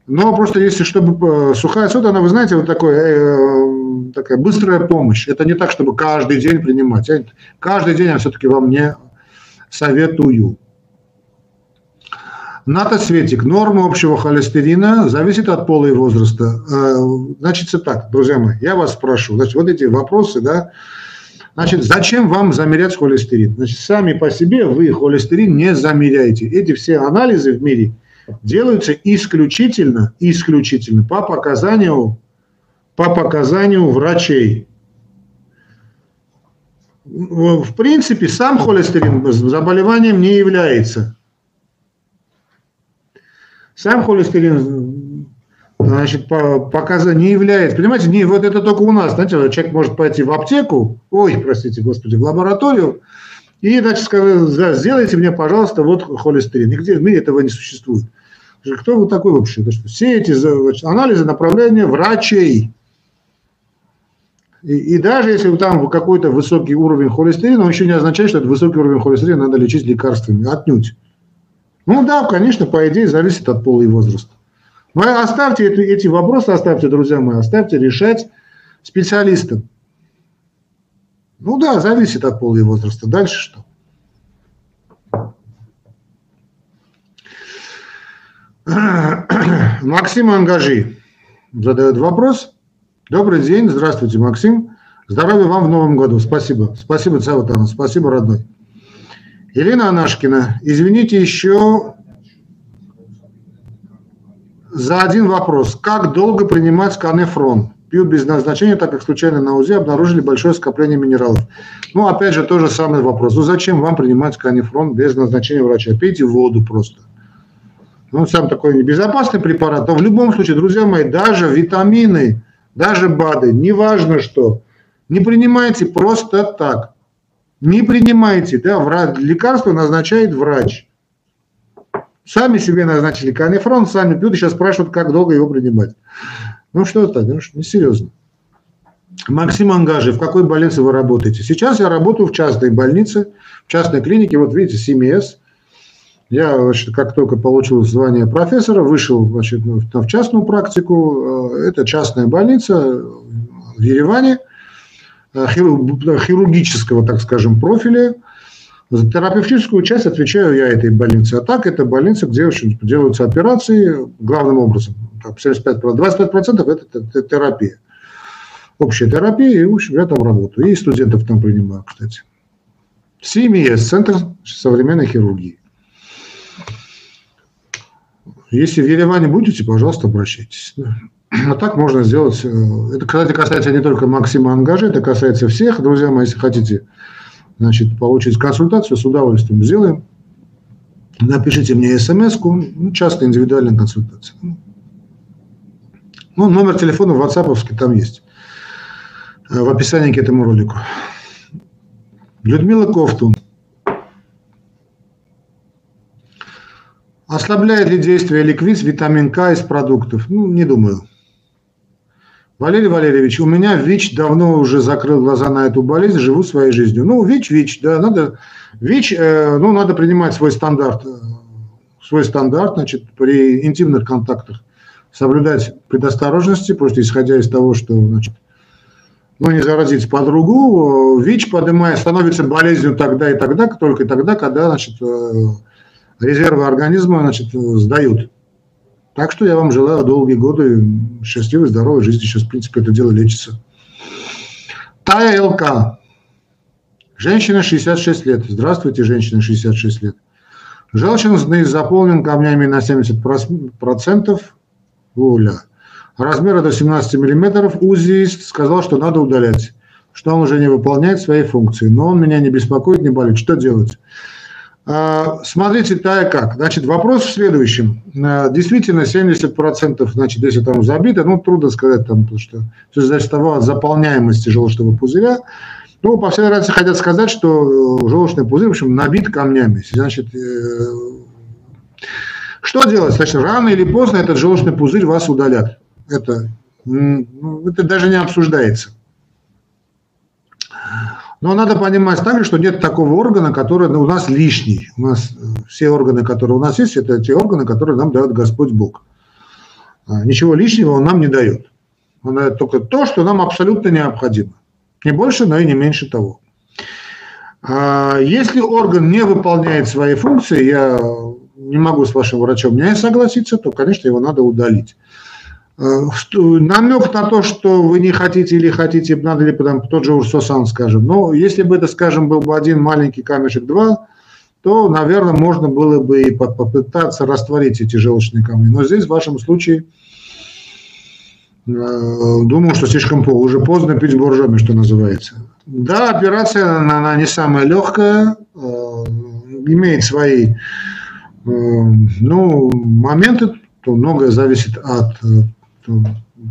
Но просто если, чтобы э, сухая сода, она, вы знаете, вот такой, э, такая быстрая помощь. Это не так, чтобы каждый день принимать. Я, каждый день я все-таки вам не советую. Натосветик. Норма общего холестерина зависит от пола и возраста. Э, значит, так, друзья мои, я вас спрошу. Значит, вот эти вопросы, да, Значит, зачем вам замерять холестерин? Значит, сами по себе вы холестерин не замеряете. Эти все анализы в мире делаются исключительно, исключительно по показанию, по показанию врачей. В принципе, сам холестерин заболеванием не является. Сам холестерин значит, показа не является. Понимаете, не, вот это только у нас. Знаете, человек может пойти в аптеку, ой, простите, господи, в лабораторию, и, значит, сказать, сделайте мне, пожалуйста, вот холестерин. Нигде в мире этого не существует. Кто вы такой вообще? Это что? Все эти значит, анализы направления врачей. И, и даже если там какой-то высокий уровень холестерина, он еще не означает, что этот высокий уровень холестерина надо лечить лекарствами. Отнюдь. Ну да, конечно, по идее, зависит от пола и возраста. Но оставьте эти, эти вопросы, оставьте, друзья мои, оставьте решать специалистам. Ну да, зависит от пола и возраста. Дальше что? *clears throat* Максим Ангажи задает вопрос. Добрый день, здравствуйте, Максим. Здоровья вам в новом году. Спасибо. Спасибо, Цаватана. Спасибо, родной. Елена Анашкина, извините еще за один вопрос. Как долго принимать канефрон? Пьют без назначения, так как случайно на УЗИ обнаружили большое скопление минералов. Ну, опять же, тоже самый вопрос. Ну, зачем вам принимать канефрон без назначения врача? Пейте воду просто. Ну, сам такой небезопасный препарат. Но в любом случае, друзья мои, даже витамины, даже БАДы, неважно что, не принимайте просто так. Не принимайте, да, лекарство назначает врач. Сами себе назначили канифрон, сами пьют и сейчас спрашивают, как долго его принимать. Ну что так, ну, несерьезно. Максим Ангажи, в какой больнице вы работаете? Сейчас я работаю в частной больнице, в частной клинике, вот видите, СМС. Я, значит, как только получил звание профессора, вышел значит, в частную практику. Э, это частная больница в Ереване, э, хирургического, так скажем, профиля. За терапевтическую часть отвечаю я этой больнице. А так это больница, где очень делаются операции главным образом. 75%, 25% это, терапия. Общая терапия, и в общем, я там работаю. И студентов там принимаю, кстати. CMES, Центр современной хирургии. Если в Ереване будете, пожалуйста, обращайтесь. А так можно сделать. Э, это, кстати, касается не только Максима Ангажи, это касается всех. Друзья мои, если хотите значит, получить консультацию, с удовольствием сделаем. Напишите мне смс-ку, ну, часто индивидуальная консультация. Ну, номер телефона в WhatsApp там есть, э, в описании к этому ролику. Людмила Кофтун. Ослабляет ли действие ликвиз витамин К из продуктов? Ну, не думаю. Валерий Валерьевич, у меня ВИЧ давно уже закрыл глаза на эту болезнь, живу своей жизнью. Ну, ВИЧ, ВИЧ, да, надо, ВИЧ, э, ну, надо принимать свой стандарт, э, свой стандарт, значит, при интимных контактах соблюдать предосторожности, просто исходя из того, что, значит, ну, не заразить подругу. ВИЧ поднимает, становится болезнью тогда и тогда, только тогда, когда, значит, э, резервы организма, значит, сдают. Так что я вам желаю долгие годы счастливой, здоровой жизни. Сейчас, в принципе, это дело лечится. Тая ЛК. Женщина 66 лет. Здравствуйте, женщина 66 лет. Желчный заполнен камнями на 70%. Оля. Размера до 17 мм. УЗИист сказал, что надо удалять. Что он уже не выполняет свои функции. Но он меня не беспокоит, не болит. Что делать? А, смотрите, так как. Значит, вопрос в следующем. А, действительно, 70%, значит, если там забито, ну, трудно сказать, там, потому что все зависит от того, от заполняемости желчного пузыря. Ну, по всей вероятности, хотят сказать, что э, желчный пузырь, в общем, набит камнями. Значит, э, Что делать? Значит, рано или поздно этот желчный пузырь вас удалят. Это, ну, это даже не обсуждается. Но надо понимать также, что нет такого органа, который у нас лишний. У нас э, все органы, которые у нас есть, это те органы, которые нам дает Господь Бог. А, ничего лишнего он нам не дает. Он дает только то, что нам абсолютно необходимо. Не больше, но и не меньше того. А, если орган не выполняет свои функции, я не могу с вашим врачом не согласиться, то, конечно, его надо удалить. Э, намек на то, что вы не хотите или хотите, надо ли там тот же Урсосан, скажем. Но если бы это, скажем, был бы один маленький камешек, два, то, наверное, можно было бы и попытаться растворить эти желчные камни. Но здесь, в вашем случае, э, думаю, что слишком поздно. Уже поздно пить боржоми, что называется. Да, операция, она, она не самая легкая, э, имеет свои ну, моменты, то многое зависит от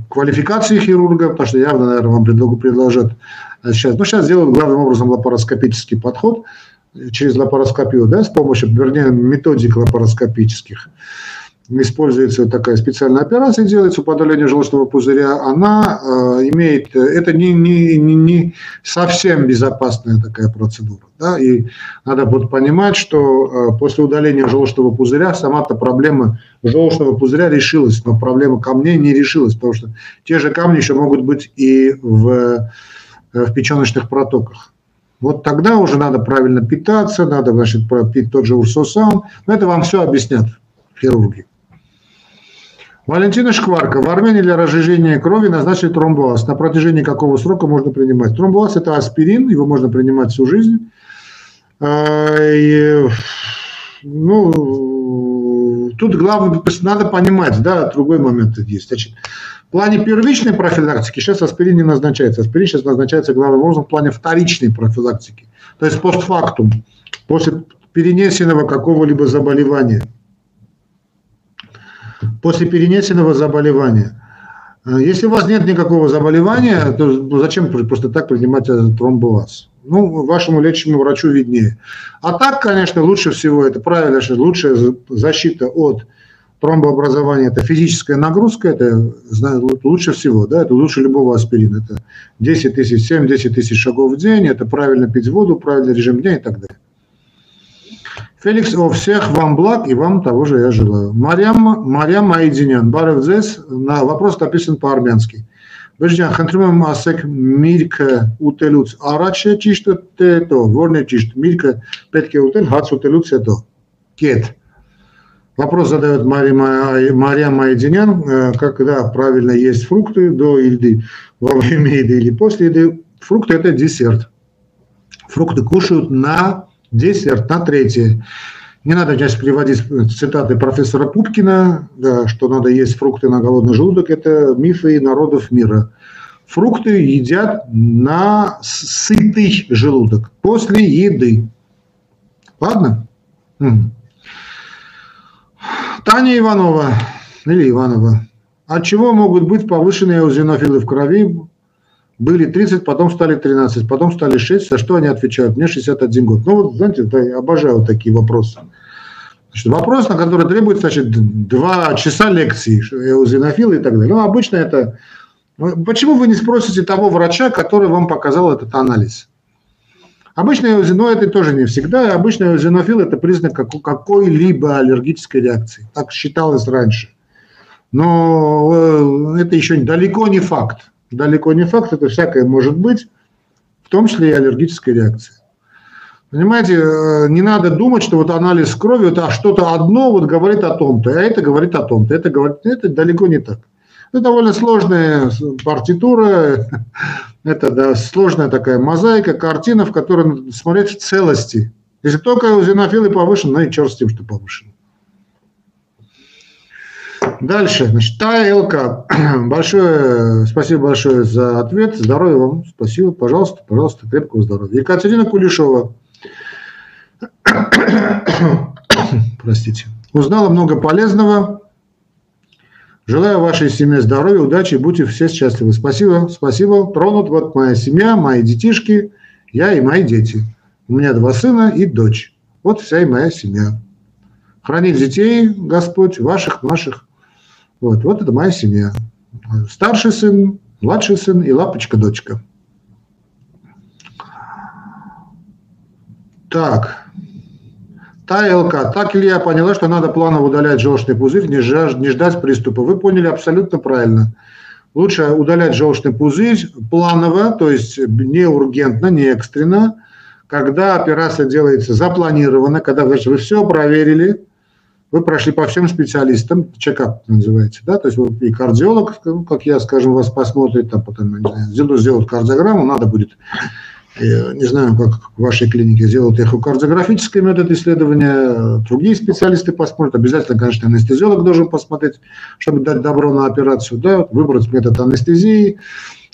квалификации хирурга, потому что явно, наверное, вам предложат сейчас. Ну, сейчас делают главным образом лапароскопический подход через лапароскопию, да, с помощью, вернее, методик лапароскопических используется такая специальная операция, делается по желчного пузыря, она э, имеет, это не, не, не, не совсем безопасная такая процедура. Да? И надо вот понимать, что э, после удаления желчного пузыря сама-то проблема желчного пузыря решилась, но проблема камней не решилась, потому что те же камни еще могут быть и в, э, в печеночных протоках. Вот тогда уже надо правильно питаться, надо, значит, пить тот же урсосан. Но это вам все объяснят хирурги. Валентина Шкварка. В Армении для разжижения крови назначили тромбоаз. На протяжении какого срока можно принимать? Тромбоаз – это аспирин, его можно принимать всю жизнь. А, и, ну, тут главное, надо понимать, да, другой момент есть. Значит, в плане первичной профилактики сейчас аспирин не назначается. Аспирин сейчас назначается главным образом в плане вторичной профилактики. То есть постфактум, после перенесенного какого-либо заболевания – после перенесенного заболевания. Э, если у вас нет никакого заболевания, то зачем просто так принимать тромбоваз? Ну, вашему лечащему врачу виднее. А так, конечно, лучше всего, это правильно, лучшая защита от тромбообразования – это физическая нагрузка, это лучше всего, да, это лучше любого аспирина. Это 10 тысяч, 7-10 тысяч шагов в день, это правильно пить воду, правильный режим дня и так далее. Феликс, о всех вам благ и вам того же я желаю. Марьям, Марьям Айдинян, Барев Дзес, на вопрос написан по-армянски. Բժջան, խնդրում եմ ասեք միրգը ուտելուց առաջ է ճիշտ թե հետո, որն է ճիշտ։ Միրգը պետք է ուտել հաց ուտելուց հետո։ Կետ։ Вопрос задает Мария, Мария Майдинян, когда правильно есть фрукты до еды, во время еды или после еды. Фрукты – это десерт. Фрукты кушают на десерт на третье. Не надо сейчас приводить цитаты профессора Пупкина, да, что надо есть фрукты на голодный желудок. Это мифы народов мира. Фрукты едят на сытый желудок после еды. Ладно? Таня Иванова или Иванова. От чего могут быть повышенные эозинофилы в крови были 30, потом стали 13, потом стали 6. За что они отвечают? Мне 61 год. Ну вот, знаете, я обожаю такие вопросы. Значит, вопрос, на который требуется, значит, два часа лекции, эозинофилы и так далее. Ну, обычно это... Ну, почему вы не спросите того врача, который вам показал этот анализ? Обычно эозино это тоже не всегда. Обычно эозинофил это признак какой-либо аллергической реакции. Так считалось раньше. Но э, это еще далеко не факт далеко не факт, это всякое может быть, в том числе и аллергическая реакция. Понимаете, э, не надо думать, что вот анализ крови, это что-то одно вот говорит о том-то, а это говорит о том-то. Это, говорит, это далеко не так. Это довольно сложная партитура, *laughs* это да, сложная такая мозаика, картина, в которой надо смотреть в целости. Если только у зенофилы повышен, ну и черт с тем, что повышен. Дальше. Значит, ТАЛК. *clears throat* Большое, спасибо большое за ответ. Здоровья вам. Спасибо. Пожалуйста, пожалуйста, крепкого здоровья. Екатерина Кулешова. *clears throat* Простите. Узнала много полезного. Желаю вашей семье здоровья, удачи, будьте все счастливы. Спасибо, спасибо. Тронут вот моя семья, мои детишки, я и мои дети. У меня два сына и дочь. Вот вся и моя семья. хранить детей, Господь, ваших, наших. Вот, вот это моя семья. Старший сын, младший сын и лапочка-дочка. Так. Та ЛК. Так ли я поняла, что надо планово удалять желчный пузырь, не, жаж, не ждать приступа? Вы поняли абсолютно правильно. Лучше удалять желчный пузырь планово, то есть не ургентно, не экстренно, когда операция делается запланированно, когда значит, вы все проверили, вы прошли по всем специалистам, чекап называется, да, то есть вот и кардиолог, как я, скажем, вас посмотрит, там потом, знаю, сделают кардиограмму, надо будет я не знаю, как в вашей клинике сделают эхокардиографический метод исследования, другие специалисты посмотрят. Обязательно, конечно, анестезиолог должен посмотреть, чтобы дать добро на операцию, да, выбрать метод анестезии.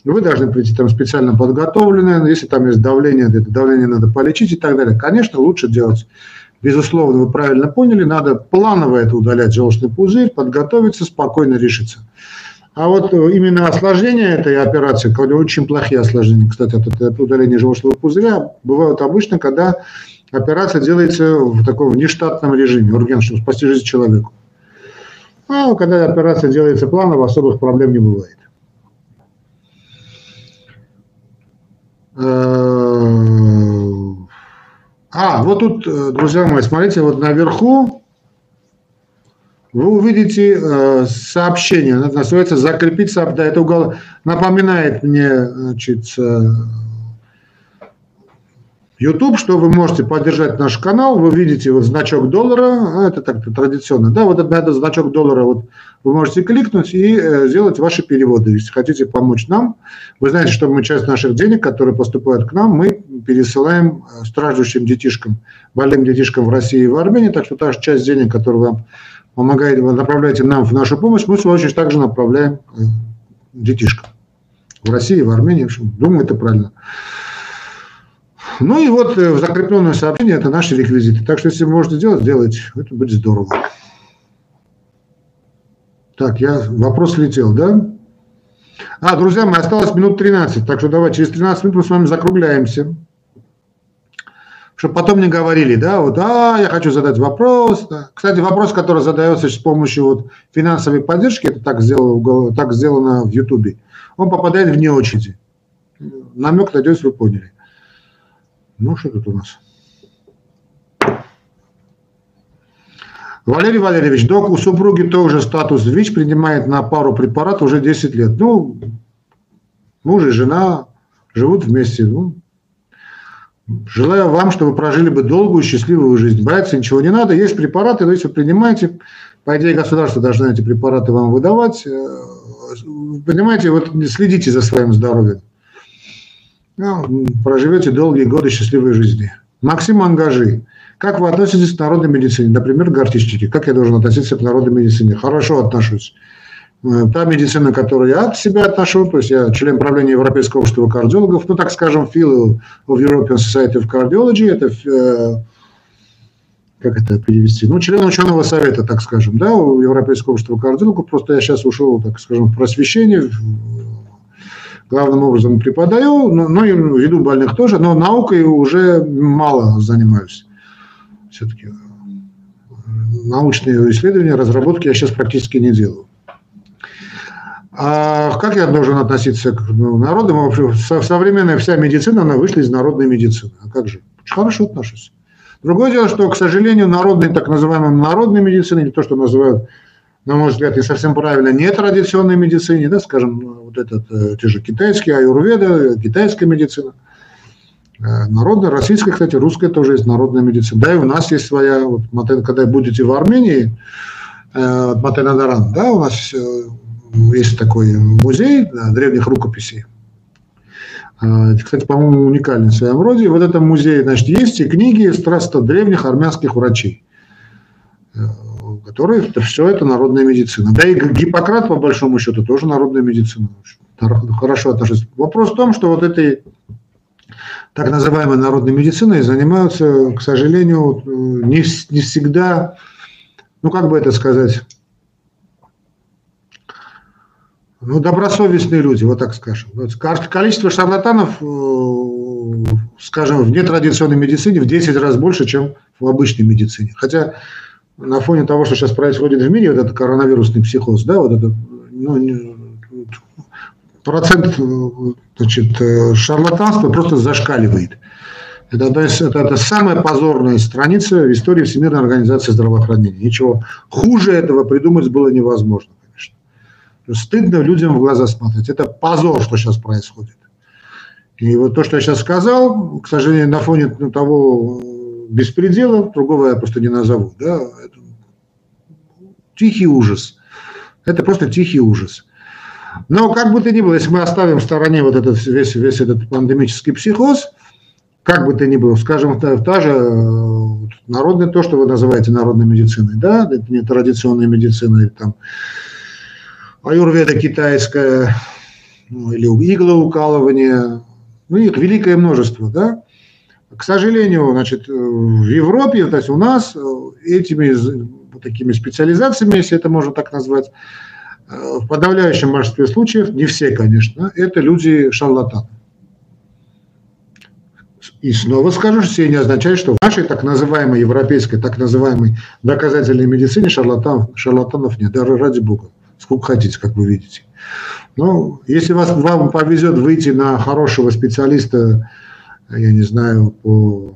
Вы должны прийти там специально подготовленные, если там есть давление, это давление надо полечить и так далее. Конечно, лучше делать Безусловно, вы правильно поняли, надо планово это удалять желчный пузырь, подготовиться, спокойно решиться. А вот э, именно осложнения этой операции, когда очень плохие осложнения, кстати, от удаления желчного пузыря, бывают обычно, когда операция делается в таком нештатном режиме, ургент, чтобы спасти жизнь человеку. А когда операция делается планово, особых проблем не бывает. Э, а, вот тут, э, друзья мои, смотрите, вот наверху вы увидите э, сообщение, это называется «Закрепиться», да, это угол, напоминает мне, значит, э, YouTube, что вы можете поддержать наш канал, вы видите вот значок доллара, а, это так традиционно, да, вот на этот значок доллара вот вы можете кликнуть и э, сделать ваши переводы, если хотите помочь нам. Вы знаете, что мы часть наших денег, которые поступают к нам, мы пересылаем э, страждущим детишкам, больным детишкам в России и в Армении, так что та же часть денег, которую вам помогаете, вы направляете нам в нашу помощь, мы, в свою очередь, также направляем э, детишкам. В России, в Армении, в общем, думаю, это правильно. Ну и вот э, закрепленное сообщение – это наши реквизиты. Так что, если можете сделать, сделайте. Это будет здорово. Так, я вопрос летел, да? А, друзья мои, осталось минут 13, так что давай через 13 минут мы с вами закругляемся чтобы потом не говорили, да, вот, а, я хочу задать вопрос. Кстати, вопрос, который задается с помощью вот финансовой поддержки, это так сделано, так сделано в Ютубе, он попадает вне очереди. Намек, надеюсь, вы поняли. Ну, что тут у нас? Валерий Валерьевич, док, у супруги тоже статус ВИЧ, принимает на пару препаратов уже 10 лет. Ну, муж и жена живут вместе. Ну, Желаю вам, чтобы прожили бы долгую, счастливую жизнь. Бояться ничего не надо. Есть препараты, но если вы принимаете, по идее, государство должно эти препараты вам выдавать. Э, понимаете, вот следите за своим здоровьем. Ну, проживете долгие годы счастливой жизни. Максим Ангажи. Как вы относитесь к народной медицине? Например, гортичники. Как я должен относиться к народной медицине? Хорошо отношусь. Э, та медицина, которую я от себя отношу, то есть я член правления Европейского общества кардиологов, ну, так скажем, fellow of European Society of Cardiology, это, э, как это перевести, ну, член ученого совета, так скажем, да, у Европейского общества кардиологов, просто я сейчас ушел, так скажем, в просвещение, главным образом преподаю, но, но и веду больных тоже, но наукой уже мало занимаюсь. Все-таки научные исследования, разработки я сейчас практически не делаю. А как я должен относиться к ну, народу? Вообще, современная вся медицина, она вышла из народной медицины. А как же? Очень хорошо отношусь. Другое дело, что, к сожалению, народной, так называемой народной медицины, не то, что называют, на мой взгляд, не совсем правильно, не традиционной медицине, да, скажем, вот этот, э, те же китайские, аюрведа, китайская медицина, э, народная, российская, кстати, русская тоже есть народная медицина. Да, и у нас есть своя, вот, когда будете в Армении, э, Матенадаран, да, у нас есть такой музей древних рукописей. Кстати, по-моему, уникальный в своем роде. В этом музее, значит, есть и книги страстно древних армянских врачей, которые все это народная медицина. Да и Гиппократ, по большому счету, тоже народная медицина. Хорошо отношусь. Вопрос в том, что вот этой так называемой народной медициной занимаются, к сожалению, не, не всегда, ну как бы это сказать, ну, добросовестные люди, вот так скажем. Количество шарлатанов, э, скажем, в нетрадиционной медицине в 10 раз больше, чем в обычной медицине. Хотя на фоне того, что сейчас происходит в мире, вот этот коронавирусный психоз, да, вот этот ну, процент значит, шарлатанства просто зашкаливает. Это, это, это самая позорная страница в истории Всемирной организации здравоохранения. Ничего хуже этого придумать было невозможно, конечно. Стыдно людям в глаза смотреть. Это позор, что сейчас происходит. И вот то, что я сейчас сказал, к сожалению, на фоне того беспредела, другого я просто не назову, да, это тихий ужас. Это просто тихий ужас. Но как бы то ни было, если мы оставим в стороне вот этот весь, весь этот пандемический психоз, как бы то ни было, скажем, та, та же э, народная, то, что вы называете народной медициной, да, это не традиционная медицина, там, аюрведа китайская, ну, или иглоукалывание, ну, их великое множество, да. К сожалению, значит, в Европе, то есть у нас э, этими такими специализациями, если это можно так назвать, э, в подавляющем большинстве случаев, не все, конечно, это люди шарлатаны. И снова скажу, что это не означает, что в нашей так называемой европейской, так называемой доказательной медицине шарлатанов, шарлатанов нет. Даже ради бога. Сколько хотите, как вы видите. Но если вас, вам повезет выйти на хорошего специалиста, я не знаю, по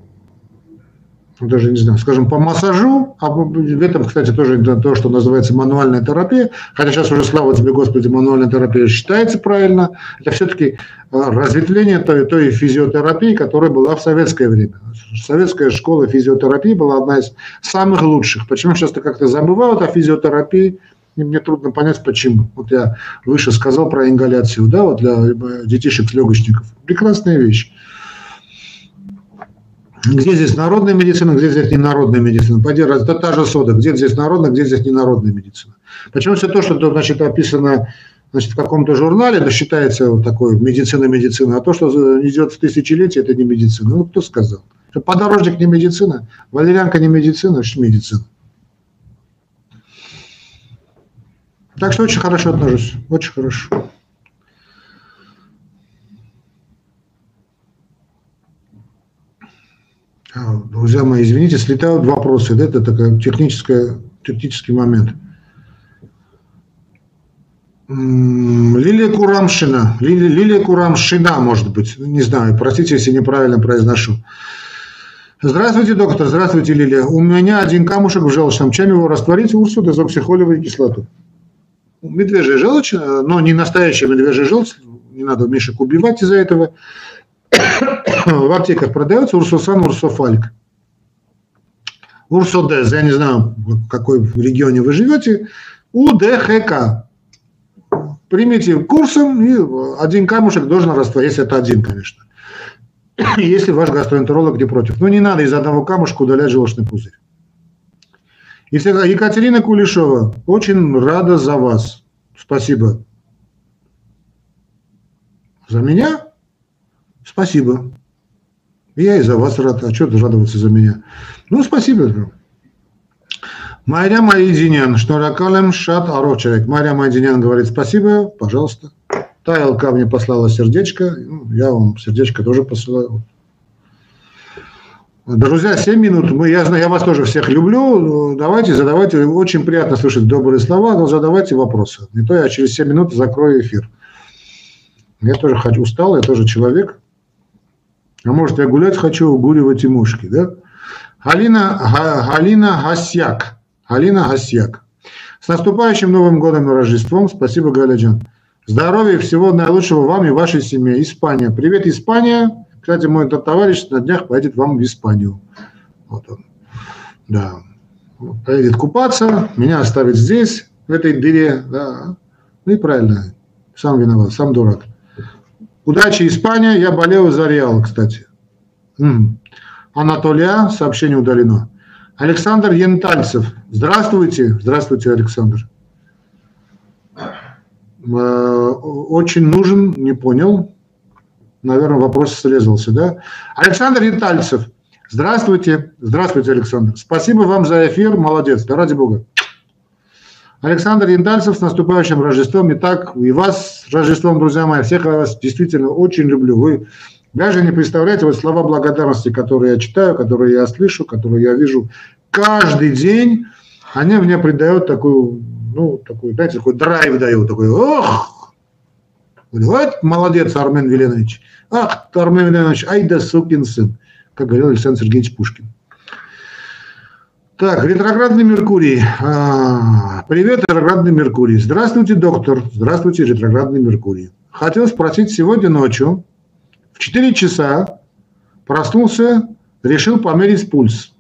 ну, даже не знаю, скажем, по массажу, а в этом, кстати, тоже то, что называется мануальная терапия, хотя сейчас уже, слава тебе, Господи, мануальная терапия считается правильно, это все-таки э, разветвление той, той физиотерапии, которая была в советское время. Советская школа физиотерапии была одна из самых лучших. Почему часто как-то забывают о физиотерапии, и мне трудно понять, почему. Вот я выше сказал про ингаляцию, да, вот для детишек-легочников. Прекрасная вещь. Где здесь народная медицина, где здесь не народная медицина? Пойди, это та же сода. Где здесь народная, где здесь не народная медицина? Почему все то, что значит, описано значит, в каком-то журнале, да считается вот такой медицина-медицина, а то, что идет в тысячелетие, это не медицина. Ну, кто сказал? Что подорожник не медицина, валерьянка не медицина, что медицина. Так что очень хорошо отношусь, очень хорошо. Друзья мои, извините, слетают вопросы, да, это такой технический, технический момент. Лилия Курамшина, Лилия, Лилия Курамшина, может быть, не знаю, простите, если неправильно произношу. Здравствуйте, доктор, здравствуйте, Лилия. У меня один камушек в желчном. Чем его растворить? Урсу, дезоксихолевую кислоту. Медвежья желчь, э, но не настоящая медвежья желчь, не надо мишек убивать из-за этого в аптеках продается урсусан, урсофальк. Урсодез, я не знаю, в какой регионе вы живете, УДХК. Примите курсом, и один камушек должен растворить, если это один, конечно. *coughs* Если ваш гастроэнтеролог не против. Но не надо из одного камушка удалять желчный пузырь. Екатерина Кулешова, очень рада за вас. Спасибо. За меня? Спасибо. Я и за вас рад. А что радоваться за меня? Ну, спасибо. Майя Майдинян, Шнуракалем Шат Аров человек. Майя Майдинян говорит спасибо, пожалуйста. Тайлка мне послала сердечко, ну, я вам сердечко тоже посылаю. Друзья, 7 минут. Мы, я, знаю, я вас тоже всех люблю. Давайте, задавайте. Очень приятно слышать добрые слова, но задавайте вопросы. Не то я через 7 минут закрою эфир. Я тоже хочу, устал, я тоже человек. А может, я гулять хочу, угуливать и мушки, да? Галина, Галина Гасьяк. Галина Гасьяк. С наступающим Новым годом и Рождеством. Спасибо, Галяджан. Здоровья и всего наилучшего вам и вашей семье. Испания. Привет, Испания. Кстати, мой товарищ на днях поедет вам в Испанию. Вот он. Да. Поедет купаться, меня оставит здесь, в этой дыре. Да. Ну и правильно. Сам виноват, сам дурак. Удачи, Испания. Я болел за Реал, кстати. Анатолия, сообщение удалено. Александр Янтальцев. Здравствуйте. Здравствуйте, Александр. Э, очень нужен, не понял. Наверное, вопрос срезался, да? Александр Янтальцев. Здравствуйте. Здравствуйте, Александр. Спасибо вам за эфир. Молодец. Да ради бога. Александр Яндальцев с наступающим Рождеством. Итак, и вас с Рождеством, друзья мои. Всех вас действительно очень люблю. Вы даже не представляете вот слова благодарности, которые я читаю, которые я слышу, которые я вижу каждый день. они мне придают такую, ну, такой, знаете, такой драйв дают, такой, ох, вот молодец, Армен Веленович. Ах, Армен Веленович, ай да сукин сын, как говорил Александр Сергеевич Пушкин. Так, ретроградный Меркурий. А, привет, ретроградный Меркурий. Здравствуйте, доктор. Здравствуйте, ретроградный Меркурий. Хотел спросить, сегодня ночью в 4 часа проснулся, решил померить пульс.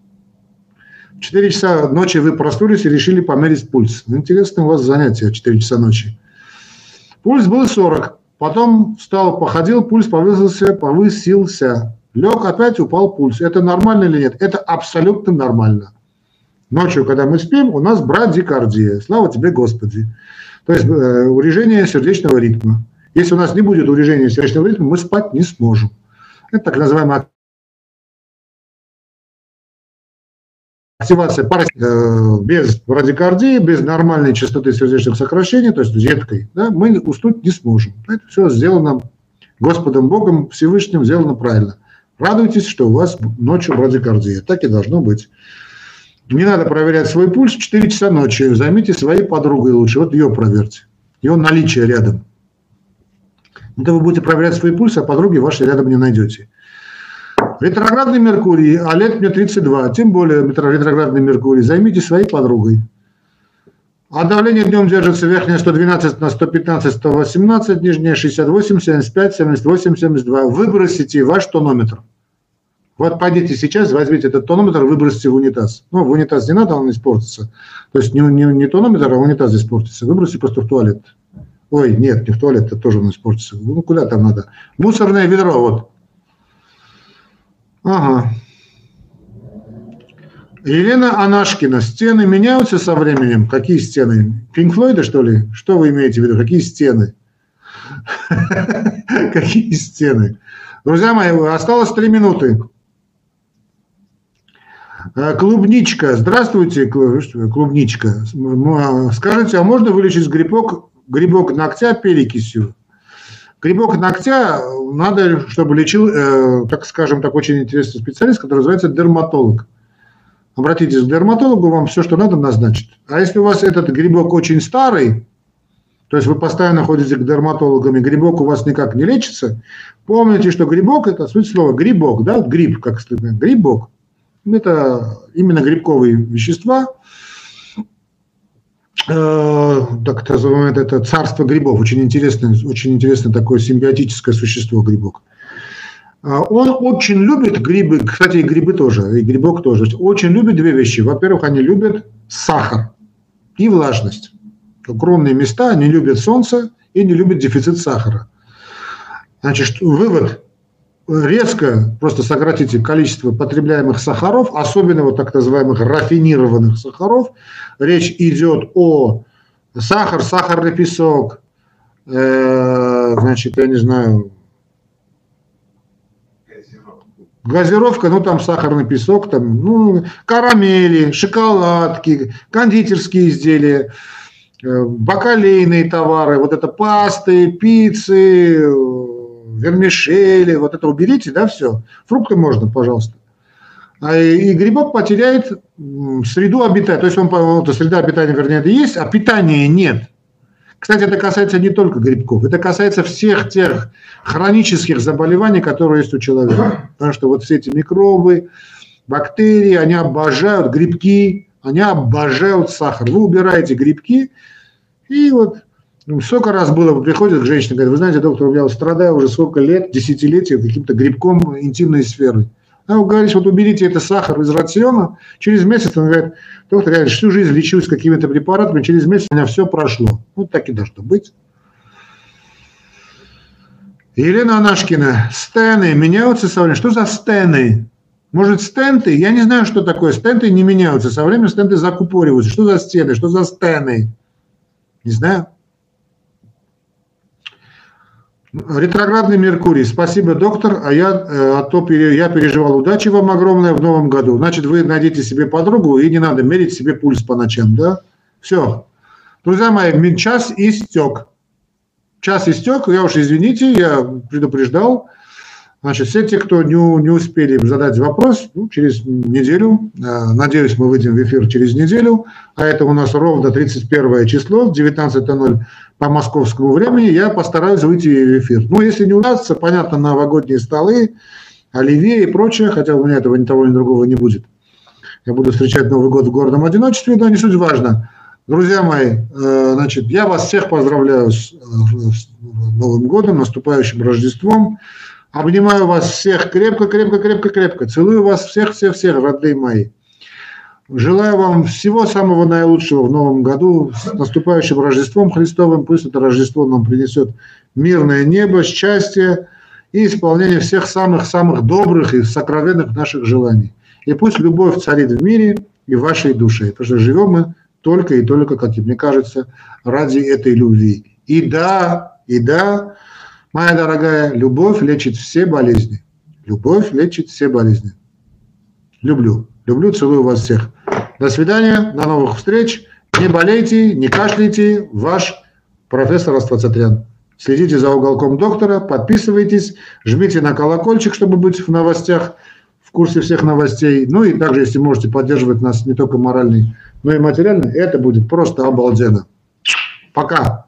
В 4 часа ночи вы проснулись и решили померить пульс. Интересно у вас занятие в 4 часа ночи. Пульс был 40. Потом встал, походил, пульс повысился, повысился. Лег, опять упал пульс. Это нормально или нет? Это абсолютно нормально. Ночью, когда мы спим, у нас брадикардия. Слава тебе, Господи. То есть э, урежение сердечного ритма. Если у нас не будет урежения сердечного ритма, мы спать не сможем. Это так называемая активация пара, э, без брадикардии, без нормальной частоты сердечных сокращений, то есть редкой, да, мы уснуть не сможем. Это все сделано Господом Богом Всевышним, сделано правильно. Радуйтесь, что у вас ночью брадикардия. Так и должно быть. Не надо проверять свой пульс в 4 часа ночи. Займите своей подругой лучше. Вот ее проверьте. Ее наличие рядом. Это вы будете проверять свой пульс, а подруги вашей рядом не найдете. Ретроградный Меркурий, а лет мне 32, тем более ретроградный Меркурий. Займите своей подругой. А давление днем держится верхнее 112 на 115, 118, нижнее 68, 75, 78, 72. Выбросите ваш тонометр. Вот пойдите сейчас, возьмите этот тонометр, выбросьте в унитаз. Ну, в унитаз не надо, он испортится. То есть не, не, не тонометр, а унитаз испортится. Выбросьте просто в туалет. Ой, нет, не в туалет, это тоже он испортится. Ну, куда там надо? Мусорное ведро, вот. Ага. Елена Анашкина. Стены меняются со временем? Какие стены? Пинк Флойда, что ли? Что вы имеете в виду? Какие стены? *laughs* Какие стены? Друзья мои, осталось три минуты. Э, клубничка. Здравствуйте, клубничка. А, скажите, а можно вылечить грибок, грибок ногтя перекисью? Грибок ногтя надо, чтобы лечил, э, так скажем, так очень интересный специалист, который называется дерматолог. Обратитесь к дерматологу, вам все, что надо, назначит. А если у вас этот грибок очень старый, то есть вы постоянно ходите к дерматологам, и грибок у вас никак не лечится, помните, что грибок – это суть слова грибок, да, гриб, как стыдно, грибок. Это именно грибковые вещества, э, так называемое это царство грибов, очень интересное, очень интересное такое симбиотическое существо грибок. А, он очень любит грибы, кстати, и грибы тоже, и грибок тоже. Очень любит две вещи. Во-первых, они любят сахар и влажность. Укромные места, они любят солнце и не любят дефицит сахара. Значит, вывод резко просто сократите количество потребляемых сахаров, особенно вот так называемых рафинированных сахаров. Речь идет о сахар, сахарный песок, э, значит, я не знаю, газировка, ну там сахарный песок, там, ну, карамели, шоколадки, кондитерские изделия, э, бакалейные товары, вот это пасты, пиццы, вермишели, вот это уберите, да, все. Фрукты можно, пожалуйста. А и грибок потеряет среду обитания. То есть он, вот, среда обитания, вернее, это есть, а питания нет. Кстати, это касается не только грибков, это касается всех тех хронических заболеваний, которые есть у человека. Потому что вот все эти микробы, бактерии, они обожают грибки, они обожают сахар. Вы убираете грибки, и вот ну, сколько раз было, приходит к женщине, говорит, вы знаете, доктор, я страдаю уже сколько лет, десятилетия каким-то грибком интимной сферы. А вы говорите, вот уберите это сахар из рациона, через месяц он говорит, доктор, я всю жизнь лечусь какими-то препаратами, через месяц у меня все прошло. Вот так и должно быть. Елена Анашкина, стены меняются со временем. Что за стены? Может, стенты? Я не знаю, что такое. Стенты не меняются. Со временем стенты закупориваются. Что за стены? Что за стены? Не знаю. Ретроградный Меркурий. Спасибо, доктор. А я, э, а то я переживал. Удачи вам огромное в новом году. Значит, вы найдите себе подругу и не надо мерить себе пульс по ночам, да? Все. Друзья мои, час истек. Час истек, я уж извините, я предупреждал. Значит, все те, кто не, не успели задать вопрос, ну, через неделю, э, надеюсь, мы выйдем в эфир через неделю, а это у нас ровно 31 число, 19.00 по московскому времени, я постараюсь выйти в эфир. Ну, если не удастся, понятно, новогодние столы, оливье и прочее, хотя у меня этого ни того, ни другого не будет. Я буду встречать Новый год в городом одиночестве, но не суть важно. Друзья мои, э, значит, я вас всех поздравляю э, с Новым годом, наступающим Рождеством. Обнимаю вас всех крепко, крепко, крепко, крепко. Целую вас всех, всех, всех, родные мои. Желаю вам всего самого наилучшего в новом году, с наступающим Рождеством Христовым. Пусть это Рождество нам принесет мирное небо, счастье и исполнение всех самых-самых добрых и сокровенных наших желаний. И пусть любовь царит в мире и в вашей душе, потому что живем мы только и только, как и мне кажется, ради этой любви. И да, и да, Моя дорогая, любовь лечит все болезни. Любовь лечит все болезни. Люблю. Люблю, целую вас всех. До свидания, до новых встреч. Не болейте, не кашляйте. Ваш профессор Аствацатрян. Следите за уголком доктора, подписывайтесь, жмите на колокольчик, чтобы быть в новостях, в курсе всех новостей. Ну и также, если можете поддерживать нас не только морально, но и материально, это будет просто обалденно. Пока.